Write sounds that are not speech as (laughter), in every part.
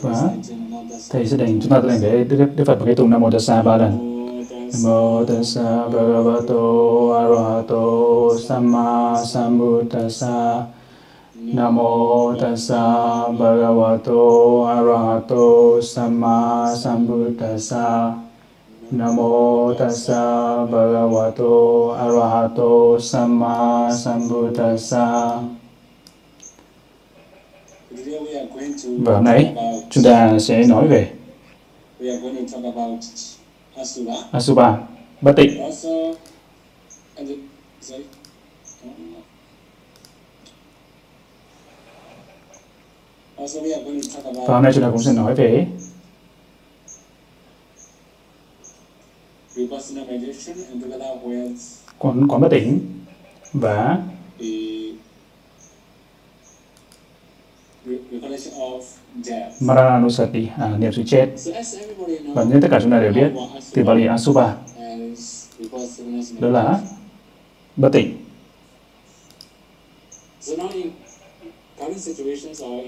và thầy sẽ đành chúng ta đành để Đức, Phật và cái Nam Mô Tassa ba lần. Namo tassa bhagavato arahato samma sambuddhassa Namo tassa bhagavato arahato samma sambuddhassa Namo tassa bhagavato arahato samma sambuddhassa Và hôm nay chúng ta sẽ nói về Asuba, bất tịnh. Và hôm nay chúng ta cũng sẽ nói về quán quán bất tỉnh và Maranusati, à, niệm sự chết. Và như tất cả chúng ta đều biết, từ Bali Asubha, đó là bất tỉnh.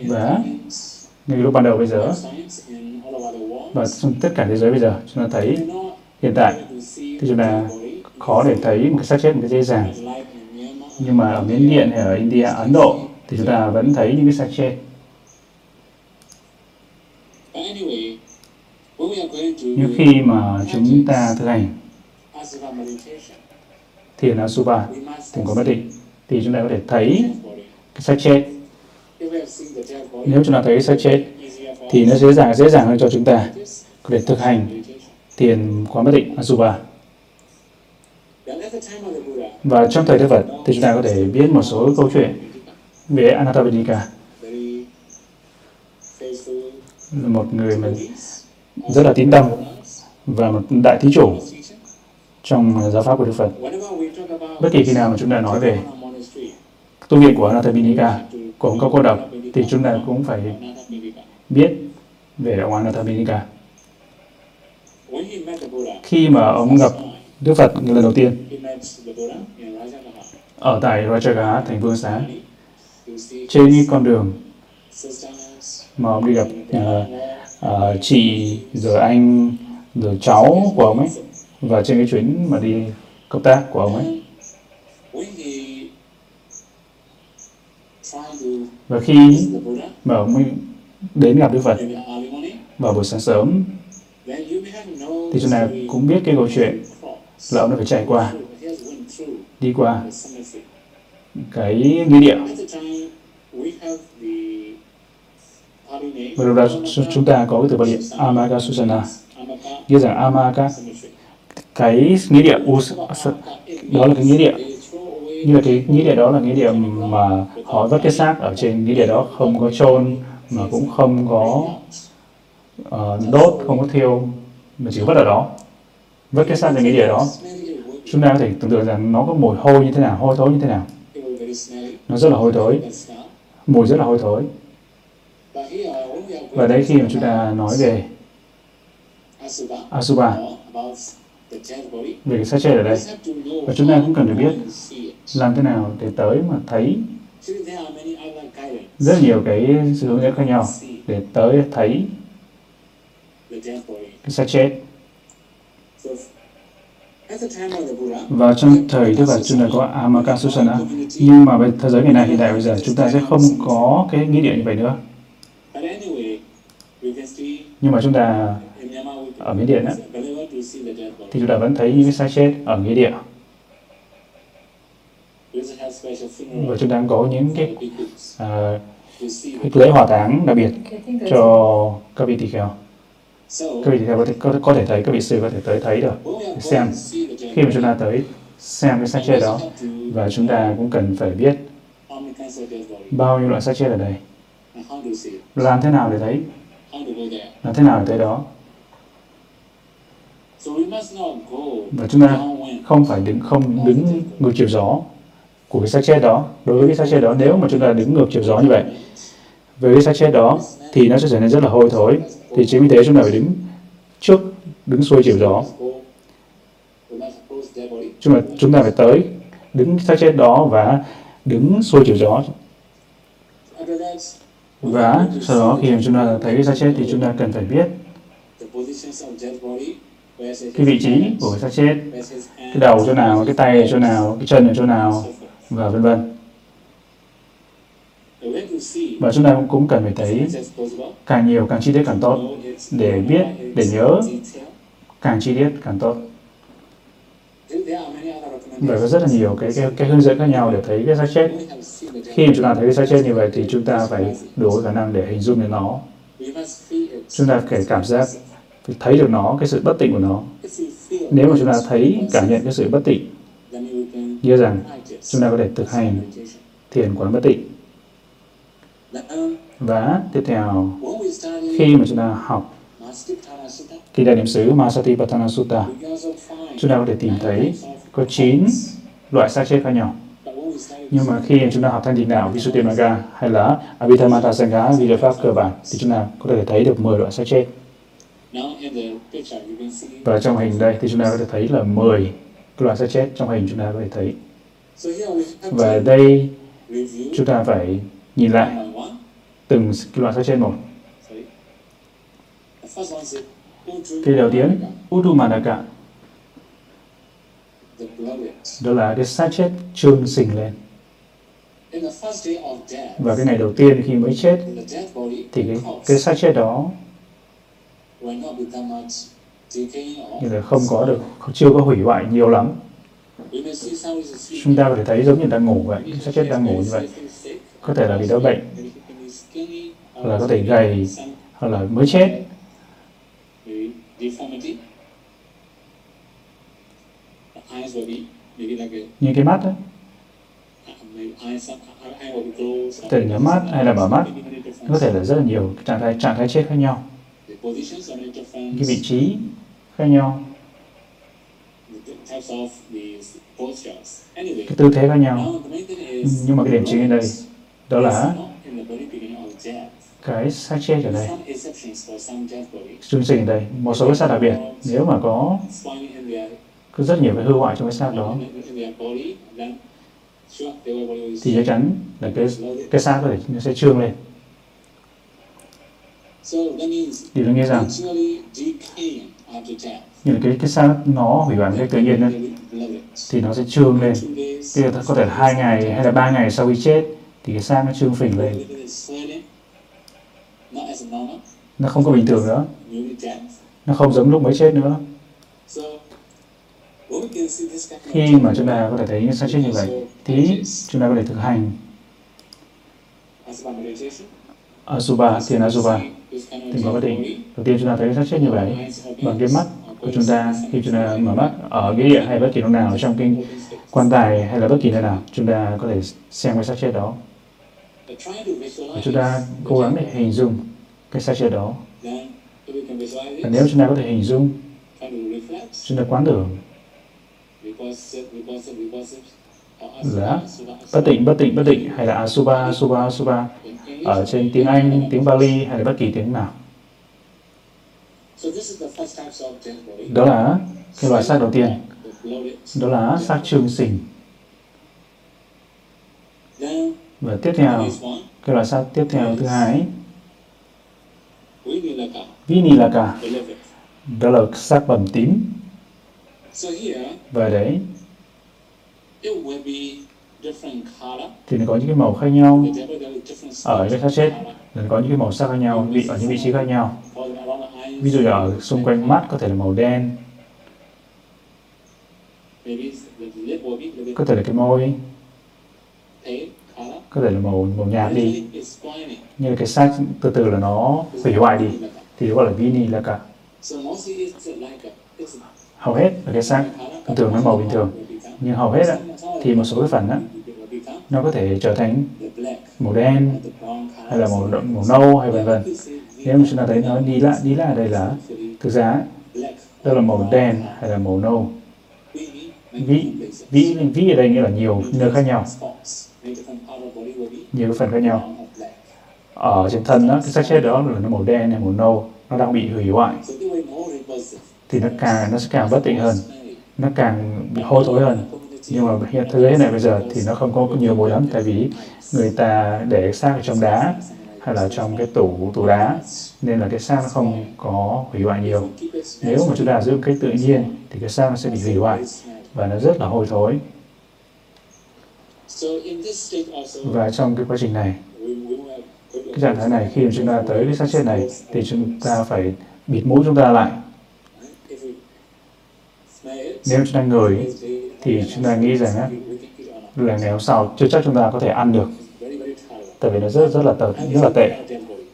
Và ngay lúc ban đầu bây giờ, và trong tất cả thế giới bây giờ, chúng ta thấy hiện tại thì chúng ta khó để thấy một cái xác chết một cái dễ dàng. Nhưng mà ở Miến Điện hay ở India, Ấn Độ thì chúng ta vẫn thấy những cái xác chết. Nhưng khi mà chúng ta thực hành thiền Asubha, thiền có bất định, thì chúng ta có thể thấy cái xác chết. Nếu chúng ta thấy xác chết, thì nó dễ dàng dễ dàng hơn cho chúng ta có thể thực hành thiền quán bất định Asubha. Và trong thời Đức Phật thì chúng ta có thể biết một số câu chuyện về Anattavedika một người mà rất là tín tâm và một đại thí chủ trong giáo pháp của Đức Phật. Bất kỳ khi nào mà chúng ta nói về tu viện của Anattavedika, của ông Cao Cô Độc, thì chúng ta cũng phải biết về ông Anattavedika. Khi mà ông gặp Đức Phật lần đầu tiên ở tại Rajagaha, thành Vương Xá, trên con đường mà ông đi gặp uh, uh, chị rồi anh rồi cháu của ông ấy và trên cái chuyến mà đi công tác của ông ấy. Và khi mà ông ấy đến gặp Đức Phật vào buổi sáng sớm thì chúng ta cũng biết cái câu chuyện là ông đã phải trải qua đi qua cái nghĩa địa và rồi chúng ta có cái từ Bali Amaka Susana. Nghĩa rằng Amaka cái nghĩa địa đó là cái nghĩa địa. Như là cái nghĩa địa đó là nghĩa địa mà họ vất cái xác ở trên nghĩa địa đó không có chôn mà cũng không có uh, đốt không có thiêu mà chỉ vất ở đó. Vất cái xác trên nghĩa địa đó. Chúng ta có thể tưởng tượng rằng nó có mùi hôi như thế nào hôi thối như thế nào. Nó rất là hôi thối. Mùi rất là hôi thối và đấy khi mà chúng ta nói về Asubha về cái xác chết ở đây. Và chúng ta cũng cần phải biết làm thế nào để tới mà thấy rất nhiều cái sự hướng dẫn khác nhau để tới thấy cái xác chết. Và trong thời Đức Phật chúng ta có Amakasusana. Nhưng mà về thế giới ngày nay hiện tại bây giờ chúng ta sẽ không có cái nghĩa địa như vậy nữa nhưng mà chúng ta ở Miến Điện á, thì chúng ta vẫn thấy những cái xác chết ở nghĩa địa và chúng ta có những cái uh, lễ hỏa táng đặc biệt cho các vị tỳ kheo. Các vị tỳ kheo có thể, có, có thể thấy các vị sư có thể tới thấy được. xem khi mà chúng ta tới xem cái xác chết đó và chúng ta cũng cần phải biết bao nhiêu loại xác chết ở đây? làm thế nào để thấy là thế nào để tới đó? Và chúng ta không phải đứng không đứng ngược chiều gió của cái xác chết đó. Đối với cái xác chết đó, nếu mà chúng ta đứng ngược chiều gió như vậy, với cái xác chết đó, thì nó sẽ trở nên rất là hôi thối. Thì chính vì thế chúng ta phải đứng trước, đứng xuôi chiều gió. Chúng ta chúng ta phải tới, đứng xác chết đó và đứng xuôi chiều gió và sau đó khi mà chúng ta thấy cái xác chết thì chúng ta cần phải biết cái vị trí của cái xác chết cái đầu chỗ nào cái tay ở chỗ nào cái chân ở chỗ nào và vân vân. Và chúng ta cũng, cũng cần phải thấy càng nhiều càng chi tiết càng tốt để biết để nhớ càng chi tiết càng tốt vậy có rất là nhiều cái, cái, cái hướng dẫn khác nhau để thấy cái xác chết khi chúng ta thấy cái xác chết như vậy thì chúng ta phải đủ khả năng để hình dung đến nó. Chúng ta phải cảm giác phải thấy được nó cái sự bất tịnh của nó. Nếu mà chúng ta thấy cảm nhận cái sự bất tịnh như rằng chúng ta có thể thực hành thiền quán bất tịnh. Và tiếp theo khi mà chúng ta học khi đại niệm xứ Masatipatthana Sutta chúng ta có thể tìm thấy có 9 loại xác chết khác nhau. Nhưng mà khi chúng ta học thanh tịnh đạo Visuddhimagga hay là Abhidhamma Sangha vì pháp cơ bản, thì chúng ta có thể thấy được 10 loại sắc chết và trong hình đây thì chúng ta có thể thấy là 10 loại sắc chết trong hình chúng ta có thể thấy. Và đây chúng ta phải nhìn lại từng loại sắc chết một. Cái đầu tiên Udumadaka đó là cái xác chết trương sình lên. Và cái ngày đầu tiên khi mới chết thì cái, cái xác chết đó như là không có được chưa có hủy hoại nhiều lắm. Chúng ta có thể thấy giống như đang ngủ vậy xác chết đang ngủ như vậy. Có thể là vì đau bệnh hoặc là có thể gầy hoặc là mới chết như cái mắt ấy thể nhắm mắt hay là mở mắt. Có thể là rất là nhiều trạng thái trạng thái chết khác nhau. Cái vị trí khác nhau. Cái tư thế khác nhau. Nhưng mà cái điểm chính ở đây đó là cái xác chết ở đây. Chương trình ở đây một số cái xác đặc biệt. Nếu mà có có rất nhiều cái hư hoại trong cái xác đó. Thì chắc chắn là cái cái xác có thể nó sẽ trương lên. Điều đó nghĩa rằng như là cái cái xác nó hủy hoại cái tự nhiên ấy, thì nó sẽ trương lên. Thì có thể là hai ngày hay là ba ngày sau khi chết thì cái xác nó trương phình lên. Nó không có bình thường nữa. Nó không giống lúc mới chết nữa khi mà chúng ta có thể thấy những sáng chết như vậy thì chúng ta có thể thực hành. Asuba, thiền Asuba thì có định. Đầu tiên chúng ta thấy sát chết như vậy bằng cái mắt của chúng ta. Khi chúng ta mở mắt ở cái địa hay bất kỳ lúc nào trong kinh quan tài hay là bất kỳ nơi nào chúng ta có thể xem cái xác chết đó. Và chúng ta cố gắng để hình dung cái xác chết đó. Và nếu chúng ta có thể hình dung chúng ta quán tưởng là bất tịnh bất tịnh bất tịnh hay là asuba asuba asuba. Ở trên tiếng Anh, tiếng Bali hay là bất kỳ tiếng nào. Đó là cái loại xác đầu tiên. Đó là xác trương sình. Và tiếp theo, cái loại xác tiếp theo thứ hai. Vinilaka. Đó là xác bầm tím. Và đấy. thì nó có những cái màu khác nhau. Ở cái xác chết nó có những cái màu sắc khác nhau vị ở những vị trí khác nhau. ví dụ ở xung quanh mắt có thể là màu đen. Có thể là cái môi. có thể là màu màu nhạt đi. Như là cái xác từ từ là nó hủy hoại đi. Thì gọi là vini là cả hầu hết là cái xác thường nó màu bình thường. Nhưng hầu hết á, thì một số cái phần á, nó có thể trở thành màu đen hay là màu màu nâu hay vân vân. Nếu mà chúng ta thấy nó đi lại đi lại đây là thực ra đó là màu đen hay là màu nâu. Vĩ vĩ vĩ ở đây nghĩa là nhiều nơi khác nhau. Nhiều phần khác nhau. Ở trên thân đó cái xác chết đó là nó màu đen hay màu nâu nó đang bị hủy hoại thì nó càng, nó sẽ càng bất tịnh hơn. Nó càng bị hôi thối hơn. Nhưng mà hiện thế giới này bây giờ thì nó không có nhiều mùi lắm tại vì người ta để xác ở trong đá hay là trong cái tủ tủ đá, nên là cái xác nó không có hủy hoại nhiều. Nếu mà chúng ta giữ cái tự nhiên thì cái xác nó sẽ bị hủy hoại và nó rất là hôi thối. Và trong cái quá trình này, cái trạng thái này khi mà chúng ta tới cái xác chết này thì chúng ta phải bịt mũi chúng ta lại nếu chúng ta ngửi thì chúng ta nghĩ rằng á, là ngày hôm sau chưa chắc chúng ta có thể ăn được. Tại vì nó rất rất là tệ rất là tệ.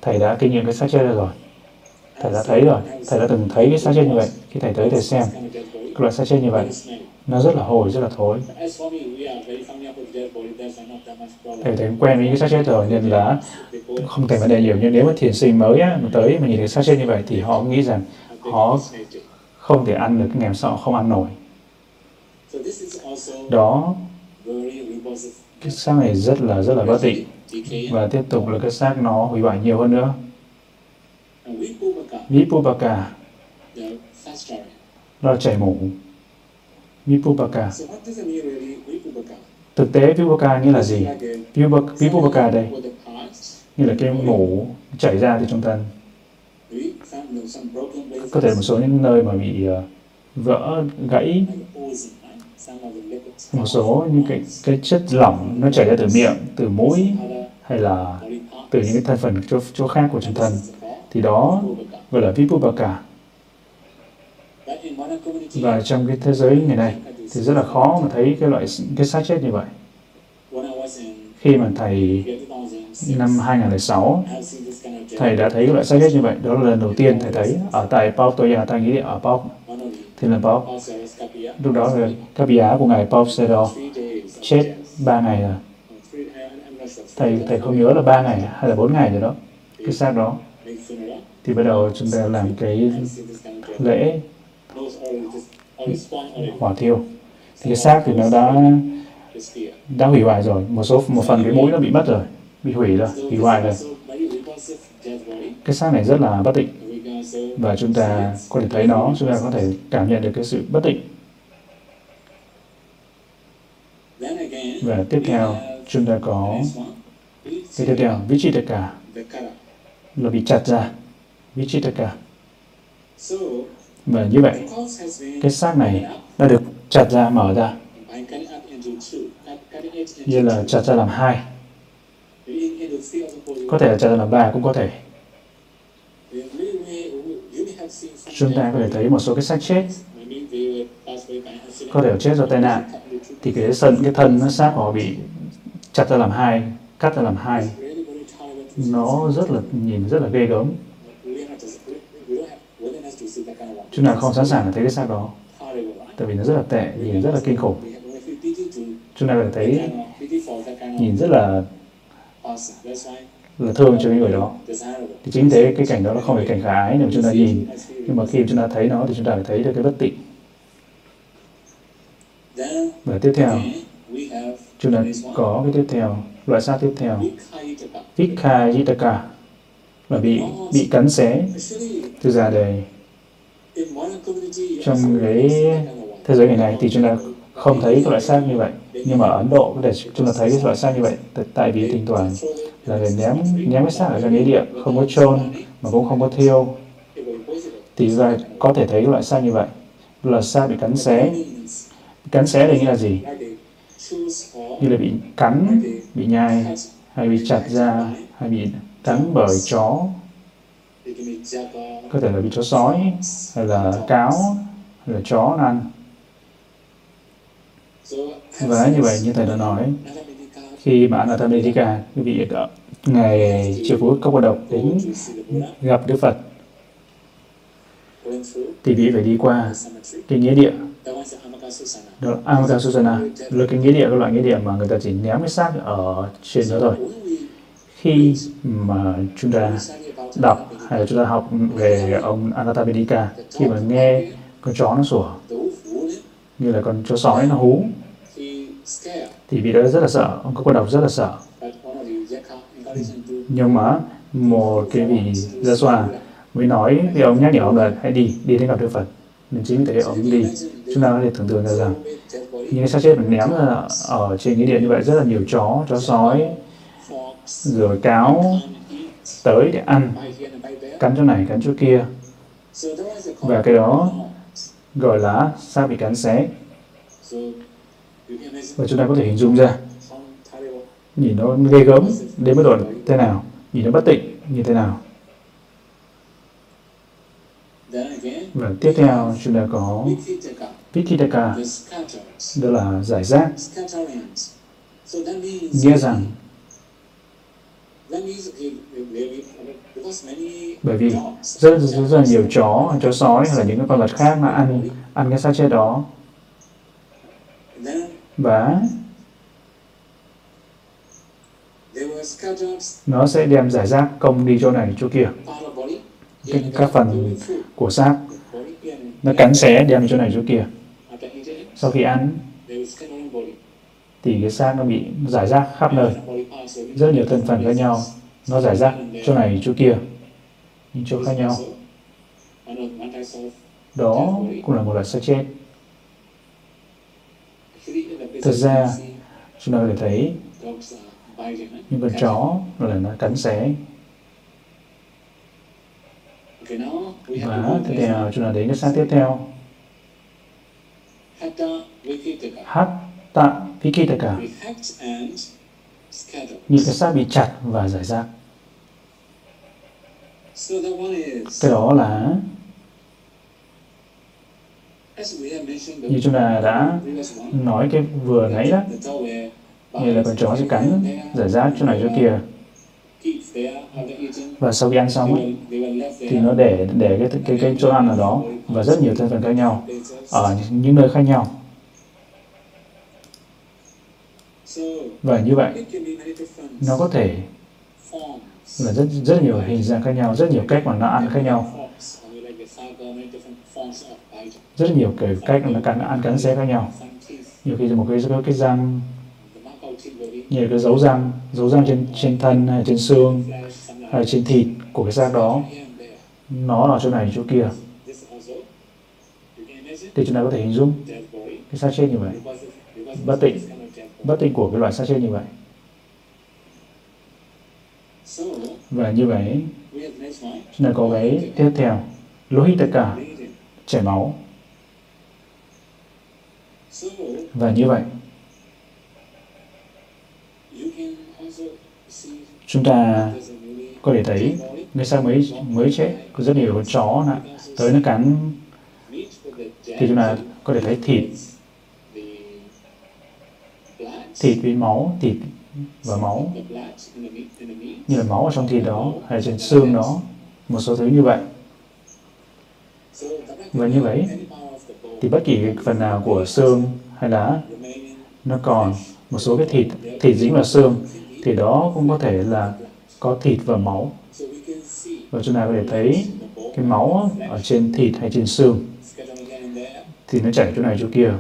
Thầy đã kinh nghiệm cái xác chết rồi. Thầy đã thấy rồi. Thầy đã từng thấy cái xác chết như vậy. Khi thầy tới thầy xem cái loại xác chết như vậy nó rất là hồi rất là thối. Thầy thấy quen với cái xác chết rồi nên là không thành vấn đề nhiều nhưng nếu mà thiền sinh mới á, mà tới mà nhìn thấy xác chết như vậy thì họ nghĩ rằng họ không thể ăn được cái ngày sau không ăn nổi. Đó. cái xác này rất là rất là bất tịnh. Và tiếp tục là cái xác nó hủy hoại nhiều hơn nữa. Vipupaka đó là chảy mủ Vipupaka thực tế Vipupaka nghĩa là gì? Vipupaka đây. Như là cái mủ chảy ra từ trong thân có thể một số những nơi mà bị ờ, vỡ gãy. Một số những cái cái chất lỏng nó chảy ra từ miệng từ mũi hay là từ những cái thành phần chỗ, chỗ khác của trong thân. Thì đó gọi là vipubaka và trong cái thế giới ngày nay thì rất là khó mà thấy cái loại cái xác chết như vậy. Khi mà thầy năm 2006 thầy đã thấy loại xác chết như vậy. Đó là lần đầu tiên thầy thấy ở tại Pau Toya ta nghĩ ở Pau thì là Pau lúc đó là các bia của ngài Pau Sedo chết ba ngày rồi. Thầy thầy không nhớ là ba ngày hay là bốn ngày rồi đó. Cái xác đó. Thì bắt đầu chúng ta làm cái lễ hỏa thiêu. Thì cái xác thì nó đã đã hủy hoại rồi. Một số, một phần cái mũi nó bị mất rồi, bị hủy rồi, hủy hoại rồi cái xác này rất là bất định và chúng ta có thể thấy nó, chúng ta có thể cảm nhận được cái sự bất định và tiếp theo, chúng ta có cái tiếp theo Vichitaka là bị chặt ra. Vichitaka và như vậy, cái xác này đã được chặt ra, mở ra. Như là chặt ra làm hai có thể là chặt ra làm ba cũng có thể. Chúng ta có thể thấy một số cái xác chết. Có thể chết do tai nạn. Thì cái sân cái thân nó xác họ bị chặt ra làm hai cắt ra làm hai. Nó rất là nhìn rất là ghê gớm. Chúng ta không sẵn sàng để thấy cái xác đó. Tại vì nó rất là tệ nhìn rất là kinh khủng. Chúng ta có thể thấy nhìn rất là là thương cho những người đó. Thì chính thế, cái cảnh đó nó không phải cảnh khả ái nếu chúng ta nhìn. Nhưng mà khi chúng ta thấy nó thì chúng ta phải thấy được cái bất tịnh. Và tiếp theo, chúng ta có cái tiếp theo, loại sát tiếp theo. Vikha Yitaka là bị bị cắn xé từ ra đây trong cái thế giới ngày này thì chúng ta không thấy các loại xác như vậy nhưng mà ở Ấn Độ có thể chúng ta thấy cái loại xác như vậy, tại vì thỉnh thoảng là người ném ném cái xác ở trong nghĩa địa, không có chôn mà cũng không có thiêu. Thì ra có thể thấy loại xác như vậy. Là xác bị cắn xé. Cắn xé đây nghĩa là gì? Như là bị cắn, bị nhai, hay bị chặt ra hay bị cắn bởi chó. Có thể là bị chó sói, hay là cáo, hay là chó ăn và như vậy như thầy đã nói, khi bạn mà Anatamedika quý vị ngày chiều Phú Cốc Bà Độc đến gặp Đức Phật, thì vị phải đi qua cái nghĩa địa, đó là Amakasusana là cái nghĩa địa, cái loại nghĩa địa mà người ta chỉ ném cái xác ở trên đó thôi. Khi mà chúng ta đọc hay là chúng ta học về ông Anatamedika khi mà nghe con chó nó sủa như là con chó sói nó hú. Thì vị đó rất là sợ ông có cô độc rất là sợ. Nhưng mà một cái vị gia xoa mới nói với ông nhắc nhở ông là hãy đi đi đến gặp Đức Phật. Nên chính vì thế ông đi. Chúng ta có thể tưởng tượng ra rằng những cái xác chết mình ném ra ở trên cái điện như vậy rất là nhiều chó chó sói rồi cáo tới để ăn cắn chỗ này cắn chỗ kia. Và cái đó gọi là sa bị cắn xé. Và chúng ta có thể hình dung ra, nhìn nó ghê gớm đến mức độ thế nào, nhìn nó bất tịnh như thế nào. Và tiếp theo chúng ta có Vikitaka đó là giải rác. Nghĩa rằng bởi vì rất, rất, rất là nhiều chó chó sói hay là những cái con vật khác mà ăn ăn cái xác chết đó. Và nó sẽ đem giải rác công đi chỗ này chỗ kia. Cái, các phần của xác. Nó cắn xé đem chỗ này chỗ kia. Sau khi ăn thì cái xác nó bị giải rác khắp nơi. Rất nhiều thân phần khác nhau, nó giải rác chỗ này, chỗ kia những chỗ khác nhau. Đó cũng là một loại xác chết. Thực ra, chúng ta có thể thấy, những con chó là nó cắn xé. Và tiếp theo, chúng ta đến cái xác tiếp theo. Hatta Vikitaka những cái xác bị chặt và giải rác. Cái đó là như chúng ta đã nói cái vừa nãy đó. như là con chó sẽ cắn giải rác chỗ này chỗ kia. và sau khi ăn xong ấy, thì nó để để cái cái cái chỗ ăn ở đó và rất nhiều thành phần khác nhau ở những nơi khác nhau và như vậy, nó có thể là rất rất nhiều hình dạng khác nhau, rất nhiều cách mà nó ăn khác nhau. Rất nhiều cái cách mà nó cắn ăn cắn xé khác nhau. Nhiều khi một cái cái răng, nhiều cái dấu răng dấu răng trên trên thân hay trên xương hay trên thịt của cái xác đó, nó ở chỗ này, chỗ kia. Thì chúng ta có thể hình dung cái xác chết như vậy. Bất tịnh bất tinh của cái loài sát chết như vậy. Và như vậy là cô có cái tiếp theo lohitaka chảy máu. Và như vậy, chúng ta có thể thấy người sao mới mới chết có rất nhiều con chó nè, tới nó cắn. Thì chúng ta có thể thấy thịt thịt với máu, thịt và máu. Như là máu ở trong thịt đó, hay trên xương đó, một số thứ như vậy. Và như vậy, thì bất kỳ phần nào của xương hay là nó còn một số cái thịt thịt dính vào xương, thì đó cũng có thể là có thịt và máu. Và chúng ta có thể thấy cái máu ở trên thịt hay trên xương, thì nó chảy chỗ này chỗ kia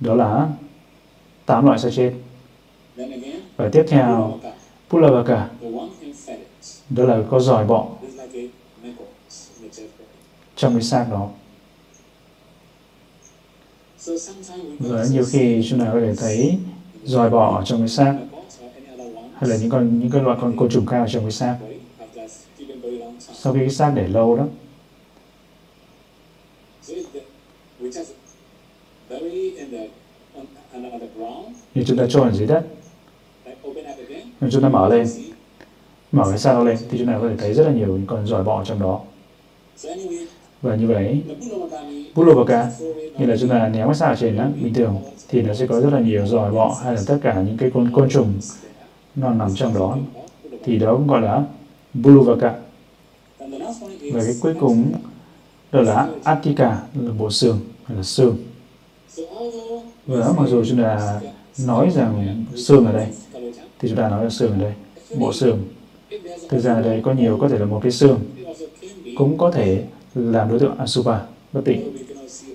đó là tám loại xác chết và tiếp theo Pulavaka đó là có giỏi bọ. Trong cái xác đó. Và nhiều khi chúng ta có thể thấy dòi bọ trong cái xác hay là những con những cái loại con côn trùng ở trong cái xác. Sau khi cái xác để lâu đó như chúng ta trôn ở dưới đất. Nhưng chúng ta mở lên. Mở cái xác lên thì chúng ta có thể thấy rất là nhiều những con giỏi bọ trong đó. Và như vậy Pulovaka như là chúng ta ném cái ở trên đó bình thường thì nó sẽ có rất là nhiều giỏi bọ hay là tất cả những cái con côn trùng nó nằm trong đó. Thì đó cũng gọi là Bulovaka và cái cuối cùng đó là Attika là bộ xương hay là xương vừa mặc dù chúng ta nói rằng xương ở đây. Thì chúng ta nói là xương ở đây bộ xương thực ra ở đây có nhiều, có thể là một cái xương cũng có thể làm đối tượng Asupa, bất tịnh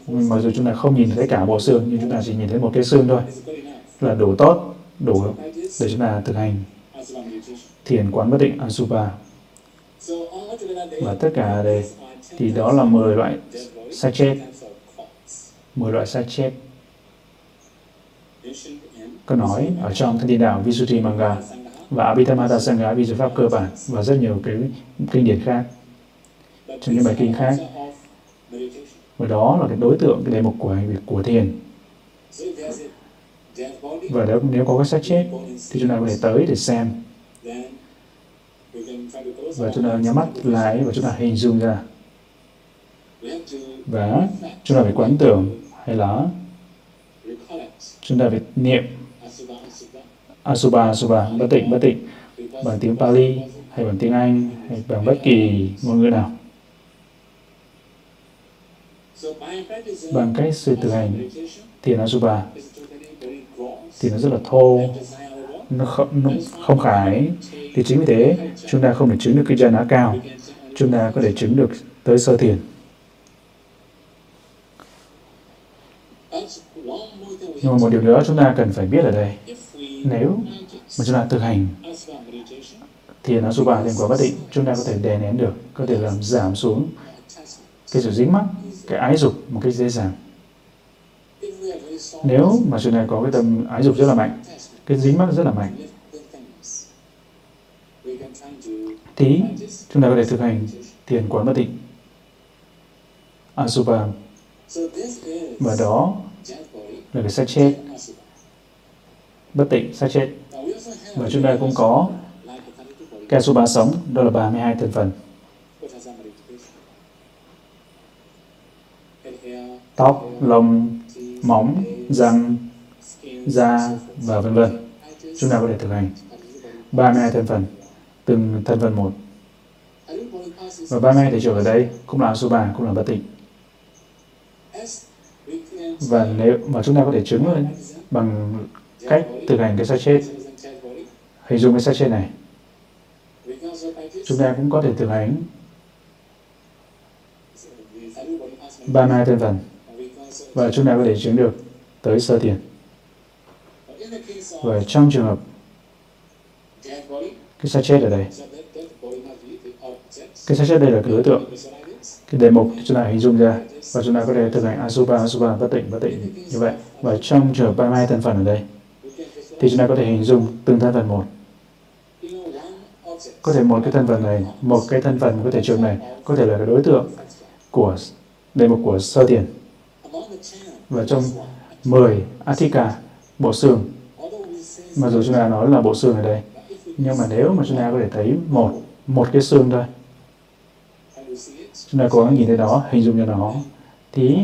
mặc dù chúng ta không nhìn thấy cả bộ xương nhưng chúng ta chỉ nhìn thấy một cái xương thôi. Là đủ tốt đủ để chúng ta thực hành thiền quán bất định Asupa. Và tất cả đây thì đó là 10 loại sa chết 10 loại sa chết có nói ở trong Thanh Thiên Đạo Visuddhi Manga và Abhidhamma Sangha vi pháp cơ bản và rất nhiều cái kinh điển khác trong những bài kinh khác. và đó là cái đối tượng cái đề mục của việc của thiền. Và nếu, nếu có cái xác chết thì chúng ta có thể tới để xem. và chúng ta nhắm mắt lại và chúng ta hình dung ra. Và chúng ta phải quán tưởng hay là chúng ta phải niệm. Asubha Asubha bất tịnh bất tịnh. Bằng tiếng Pali hay bằng tiếng Anh hay bằng bất kỳ ngôn ngữ nào. Bằng cách sự thực hành thiền Asubha thì nó rất là thô nó không, nó không khải. Thì chính vì thế chúng ta không thể chứng được cái jhana cao. Chúng ta có thể chứng được tới sơ thiền nhưng mà một điều nữa chúng ta cần phải biết ở đây. Nếu mà chúng ta thực hành thiền Asubha thiền quả bất định. Chúng ta có thể đè nén được, có thể làm giảm xuống cái sự dính mắc, cái ái dục một cách dễ dàng. Nếu mà chúng ta có cái tâm ái dục rất là mạnh, cái dính mắc rất là mạnh, thì chúng ta có thể thực hành thiền quán bất định. Asubha và đó là cái xác chết bất tịnh xác chết và chúng ta cũng có ca số 3 sống đó là 32 thành phần tóc, lông, móng, răng, da và vân vân. Chúng ta có thể thực hành 32 thành phần, từng thành phần một. Và 32 thể trưởng ở đây cũng là số 3, cũng là bất tịnh. Và nếu mà chúng ta có thể chứng bằng cách thực hành cái sa chết, hình dung cái sa chết này, chúng ta cũng có thể thực hành 32 thành phần và chúng ta có thể chứng được tới sơ thiền. Và trong trường hợp cái xác chết ở đây, cái xác chết đây là cái đối tượng, cái đề mục chúng ta hình dung ra và chúng ta có thể thực hành Asubha, Asubha, bất tịnh, bất tịnh như vậy. Và trong trường ba mai thân phần ở đây, thì chúng ta có thể hình dung từng thân phần một. Có thể một cái thân phần này, một cái thân phần có thể trường này, có thể là cái đối tượng của đề mục của sơ thiền và trong 10 Athika, bộ xương. Mà dù chúng ta nói là bộ xương ở đây, nhưng mà nếu mà chúng ta có thể thấy một, một cái xương thôi, chúng ta cố gắng nhìn thấy đó, hình dung cho nó, thì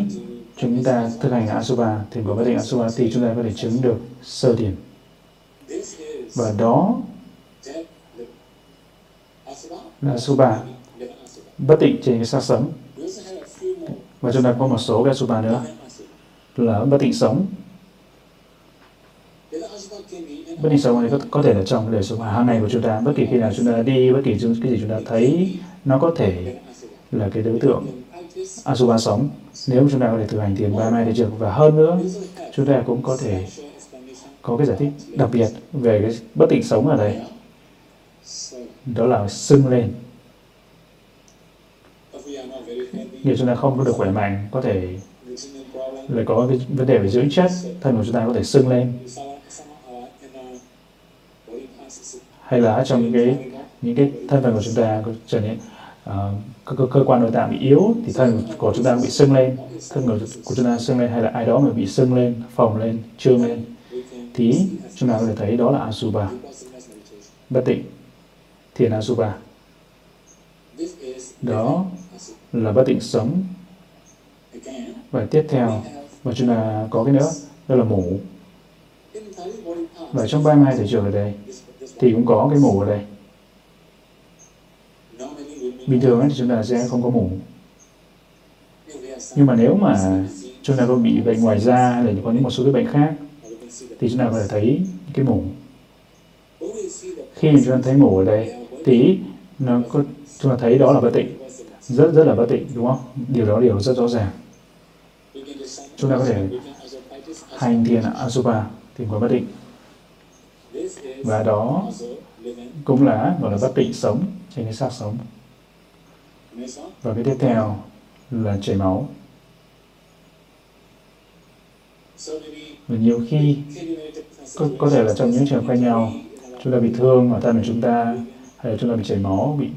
chúng ta thực hành Asubha, thiền của bất định Asubha, thì chúng ta có thể chứng được sơ thiền. Và đó là Asubha, bất định trên cái xác sống. Và chúng ta có một số cái Asubha nữa là bất tịnh sống bất định sống này có, có thể là trong đời sống hàng ngày của chúng ta bất kỳ khi nào chúng ta đi bất kỳ cái gì chúng ta thấy nó có thể là cái đối tượng. Asuba sống nếu chúng ta có thể thực hành thiền ba mai thì trường và hơn nữa chúng ta cũng có thể có cái giải thích đặc biệt về cái bất tịnh sống ở đây. Đó là sưng lên. Nếu chúng ta không có được khỏe mạnh có thể lại có cái vấn đề về dưỡng chất thân của chúng ta có thể sưng lên. Hay là trong những cái những cái thân phần của chúng ta trở nên ờ, uh, cơ, cơ, cơ quan nội tạng bị yếu thì thân của chúng ta bị sưng lên thân của, của chúng ta sưng lên hay là ai đó mà bị sưng lên phồng lên trương lên thì chúng ta có thể thấy đó là asuba. Bất tịnh thiền asuba. Đó là bất tịnh sống. Và tiếp theo mà chúng ta có cái nữa đó là ngủ và trong 32 thể trường ở đây thì cũng có cái mủ ở đây. Bình thường thì chúng ta sẽ không có mủ. Nhưng mà nếu mà chúng ta có bị bệnh ngoài da hay là có những một số cái bệnh khác thì chúng ta có thể thấy cái mủ. Khi chúng ta thấy mủ ở đây thì nó có, chúng ta thấy đó là bất tịnh. Rất rất là bất tịnh đúng không? Điều đó điều rất rõ ràng. Chúng ta có thể hành thiền Asubha, tìm quán bất định. Và đó cũng là gọi là bất định sống trên cái xác sống. Và cái tiếp theo là chảy máu. Và nhiều khi có, có thể là trong những trường khác nhau chúng ta bị thương ở thân của chúng ta hay là chúng ta bị chảy máu bị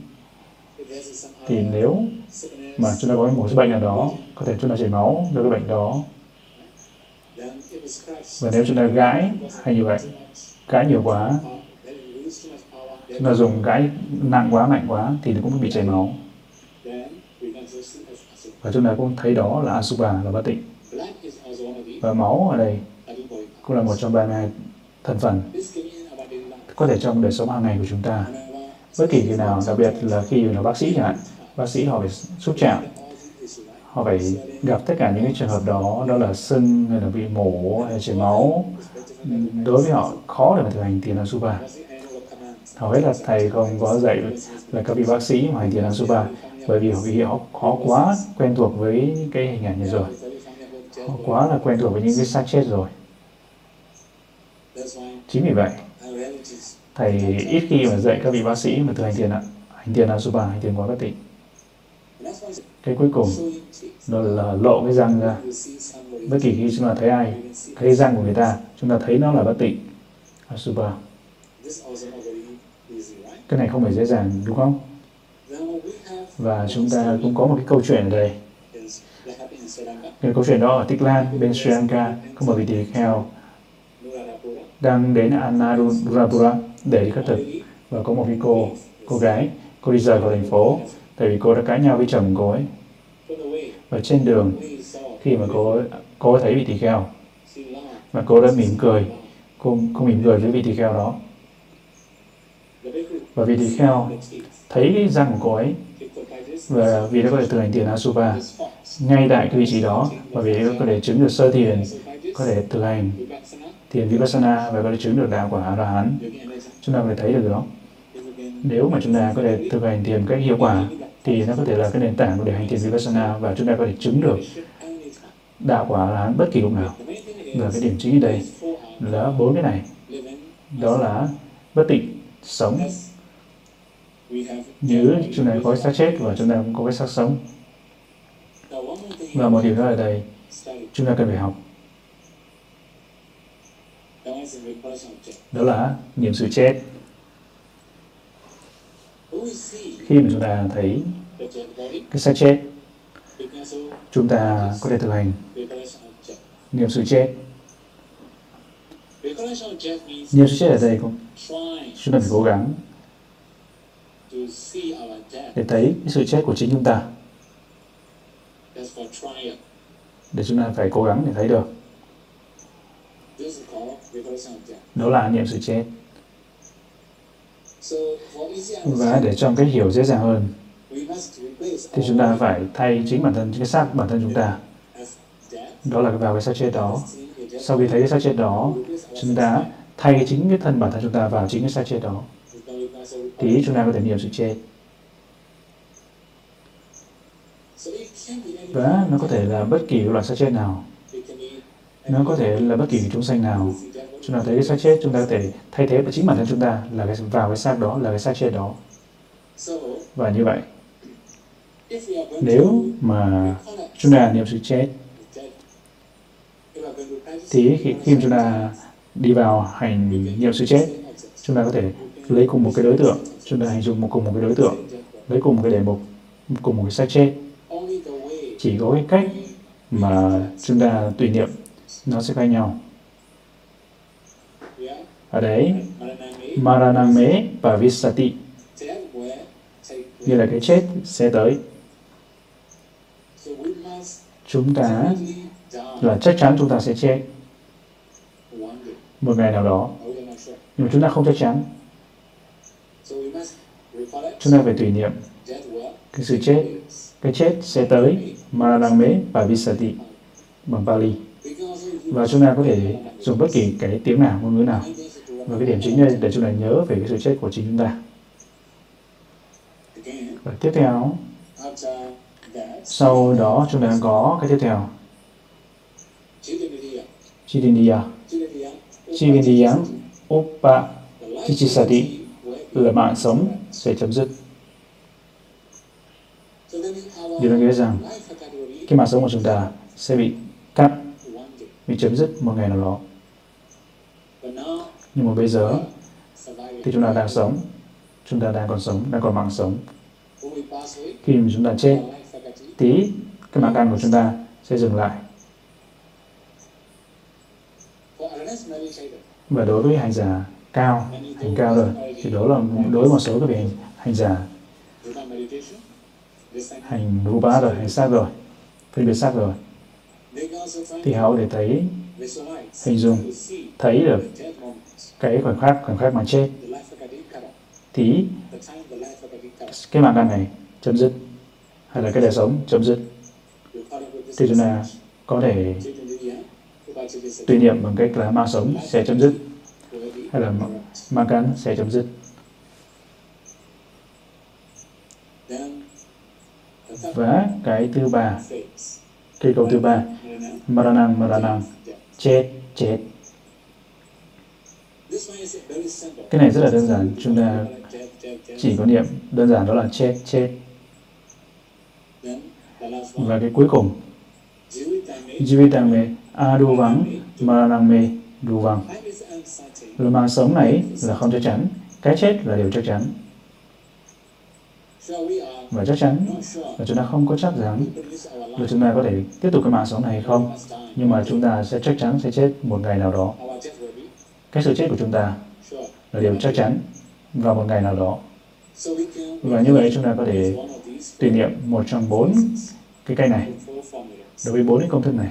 thì nếu mà chúng ta có một cái bệnh nào đó có thể chúng ta chảy máu do cái bệnh đó và nếu chúng ta gãi hay như vậy gãi nhiều quá. Chúng ta dùng gãi nặng quá, mạnh quá thì nó cũng bị chảy máu. Và chúng ta cũng thấy đó là asuba là bất tịnh. Và máu ở đây cũng là một trong 32 thành phần có thể trong đời sống hàng ngày của chúng ta. Bất kỳ khi nào, đặc biệt là khi là bác sĩ chẳng hạn, bác sĩ họ phải xúc chạm, họ phải gặp tất cả những cái trường hợp đó đó là sưng hay là bị mổ hay chảy máu đối với họ khó để mà thực hành thiền Asupa. hầu hết là thầy không có dạy là các vị bác sĩ mà hành thiền Asupa bởi vì vì họ khó quá quen thuộc với cái hình ảnh này rồi. Họ quá là quen thuộc với những cái xác chết rồi. Chính vì vậy thầy ít khi mà dạy các vị bác sĩ mà thực hành thiền ạ. Hành thiền Asupa, hành thiền quá bất tịnh cái cuối cùng, đó là lộ cái răng ra. Bất kỳ khi chúng ta thấy ai, thấy răng của người ta, chúng ta thấy nó là bất tịnh Asuba cái này không phải dễ dàng, đúng không? Và chúng ta cũng có một cái câu chuyện ở đây. Cái câu chuyện đó ở Tích Lan, bên Sri Lanka, có một vị tỳ kheo đang đến Anuradhapura để đi khất thực. Và có một cái cô cô gái, cô đi rời khỏi thành phố tại vì cô đã cãi nhau với chồng cô ấy. Và trên đường khi mà cô cô thấy vị tỳ kheo và cô đã mỉm cười cô, cô mỉm cười với vị tỳ kheo đó. Và vị tỳ kheo thấy cái răng của cô ấy và vì đã có thể thực hành thiền Asupa ngay tại cái vị trí đó và vì có thể chứng được sơ thiền có thể thực hành thiền Vipassana và có thể chứng được đạo quả A La Hán chúng ta có thể thấy được đó. Nếu mà chúng ta có thể thực hành thiền cách hiệu quả thì nó có thể là cái nền tảng để hành thiền Vipassana và chúng ta có thể chứng được đạo quả là bất kỳ lúc nào. Và cái điểm chính ở đây là bốn cái này. Đó là bất tịnh, sống. Như chúng ta có cái xác chết và chúng ta cũng có cái xác sống. Và một điều nữa ở đây, chúng ta cần phải học. Đó là niệm sự chết khi mà chúng ta thấy cái xác chết, chúng ta có thể thực hành niệm sự chết. Niệm sự chết ở đây cũng chúng ta phải cố gắng để thấy cái sự chết của chính chúng ta. Để chúng ta phải cố gắng để thấy được. Đó là niệm sự chết và để cho cách hiểu dễ dàng hơn, thì chúng ta phải thay chính bản thân, cái xác bản thân chúng ta. Đó là vào cái xác chết đó. Sau khi thấy cái xác chết đó, chúng ta thay chính cái thân bản thân chúng ta vào chính cái xác chết đó. Thì chúng ta có thể niệm sự chết. Và nó có thể là bất kỳ loại xác chết nào. Nó có thể là bất kỳ chúng sanh nào chúng ta thấy cái xác chết chúng ta có thể thay thế chính bản thân chúng ta là cái vào cái xác đó là cái xác chết đó. Và như vậy nếu mà chúng ta niệm sự chết thì khi, khi chúng ta đi vào hành niệm sự chết chúng ta có thể lấy cùng một cái đối tượng chúng ta hình dung một cùng một cái đối tượng lấy cùng một cái đề mục cùng một cái xác chết. Chỉ có cái cách mà chúng ta tùy niệm nó sẽ khác nhau ở đấy Maraname và Visati như là cái chết sẽ tới. Chúng ta là chắc chắn chúng ta sẽ chết. Một ngày nào đó. Nhưng mà chúng ta không chắc chắn. Chúng ta phải tùy niệm. Cái sự chết, cái chết sẽ tới Maraname và Visati bằng Pali. Và chúng ta có thể dùng bất kỳ cái tiếng nào, ngôn ngữ nào và cái điểm chính đây để chúng ta nhớ về cái sự chết của chính chúng ta. Và tiếp theo, sau đó chúng ta có cái tiếp theo. Chidindiya. Chidindiya Upa Chichisati là mạng sống sẽ chấm dứt. Điều đó nghĩa rằng, cái mạng sống của chúng ta sẽ bị cắt, bị chấm dứt một ngày nào đó nhưng mà bây giờ thì chúng ta đang sống chúng ta đang còn sống đang còn mạng sống. Khi mà chúng ta chết tí cái mạng căn của chúng ta sẽ dừng lại. Và đối với hành giả cao hành cao rồi thì đó là đối với một số các vị hành, hành giả. Hành rupa rồi hành sát rồi phân biệt sát rồi. Thì họ để thấy hình dung thấy được cái khoảnh khắc khoảnh khắc mà chết. Thì cái mạng đàn này, chấm dứt. Hay là cái đời sống, chấm dứt. Thì chúng ta có thể tùy niệm bằng cách là mạng sống sẽ chấm dứt. Hay là mạng cắn sẽ chấm dứt. Và cái thứ ba, cái câu thứ ba. Maranang maranang. Chết chết cái này rất là đơn giản, chúng ta chỉ có niệm. Đơn giản đó là chết chết. Và cái cuối cùng. Jivitame adu vắng, Maranang me vắng. Là mạng sống này là không chắc chắn. Cái chết là điều chắc chắn. Và chắc chắn là chúng ta không có chắc rằng là chúng ta có thể tiếp tục cái mạng sống này hay không. Nhưng mà chúng ta sẽ chắc chắn sẽ chết một ngày nào đó cái sự chết của chúng ta là điều chắc chắn vào một ngày nào đó. Và như vậy chúng ta có thể tùy niệm một trong bốn cái cây này đối với bốn cái công thức này.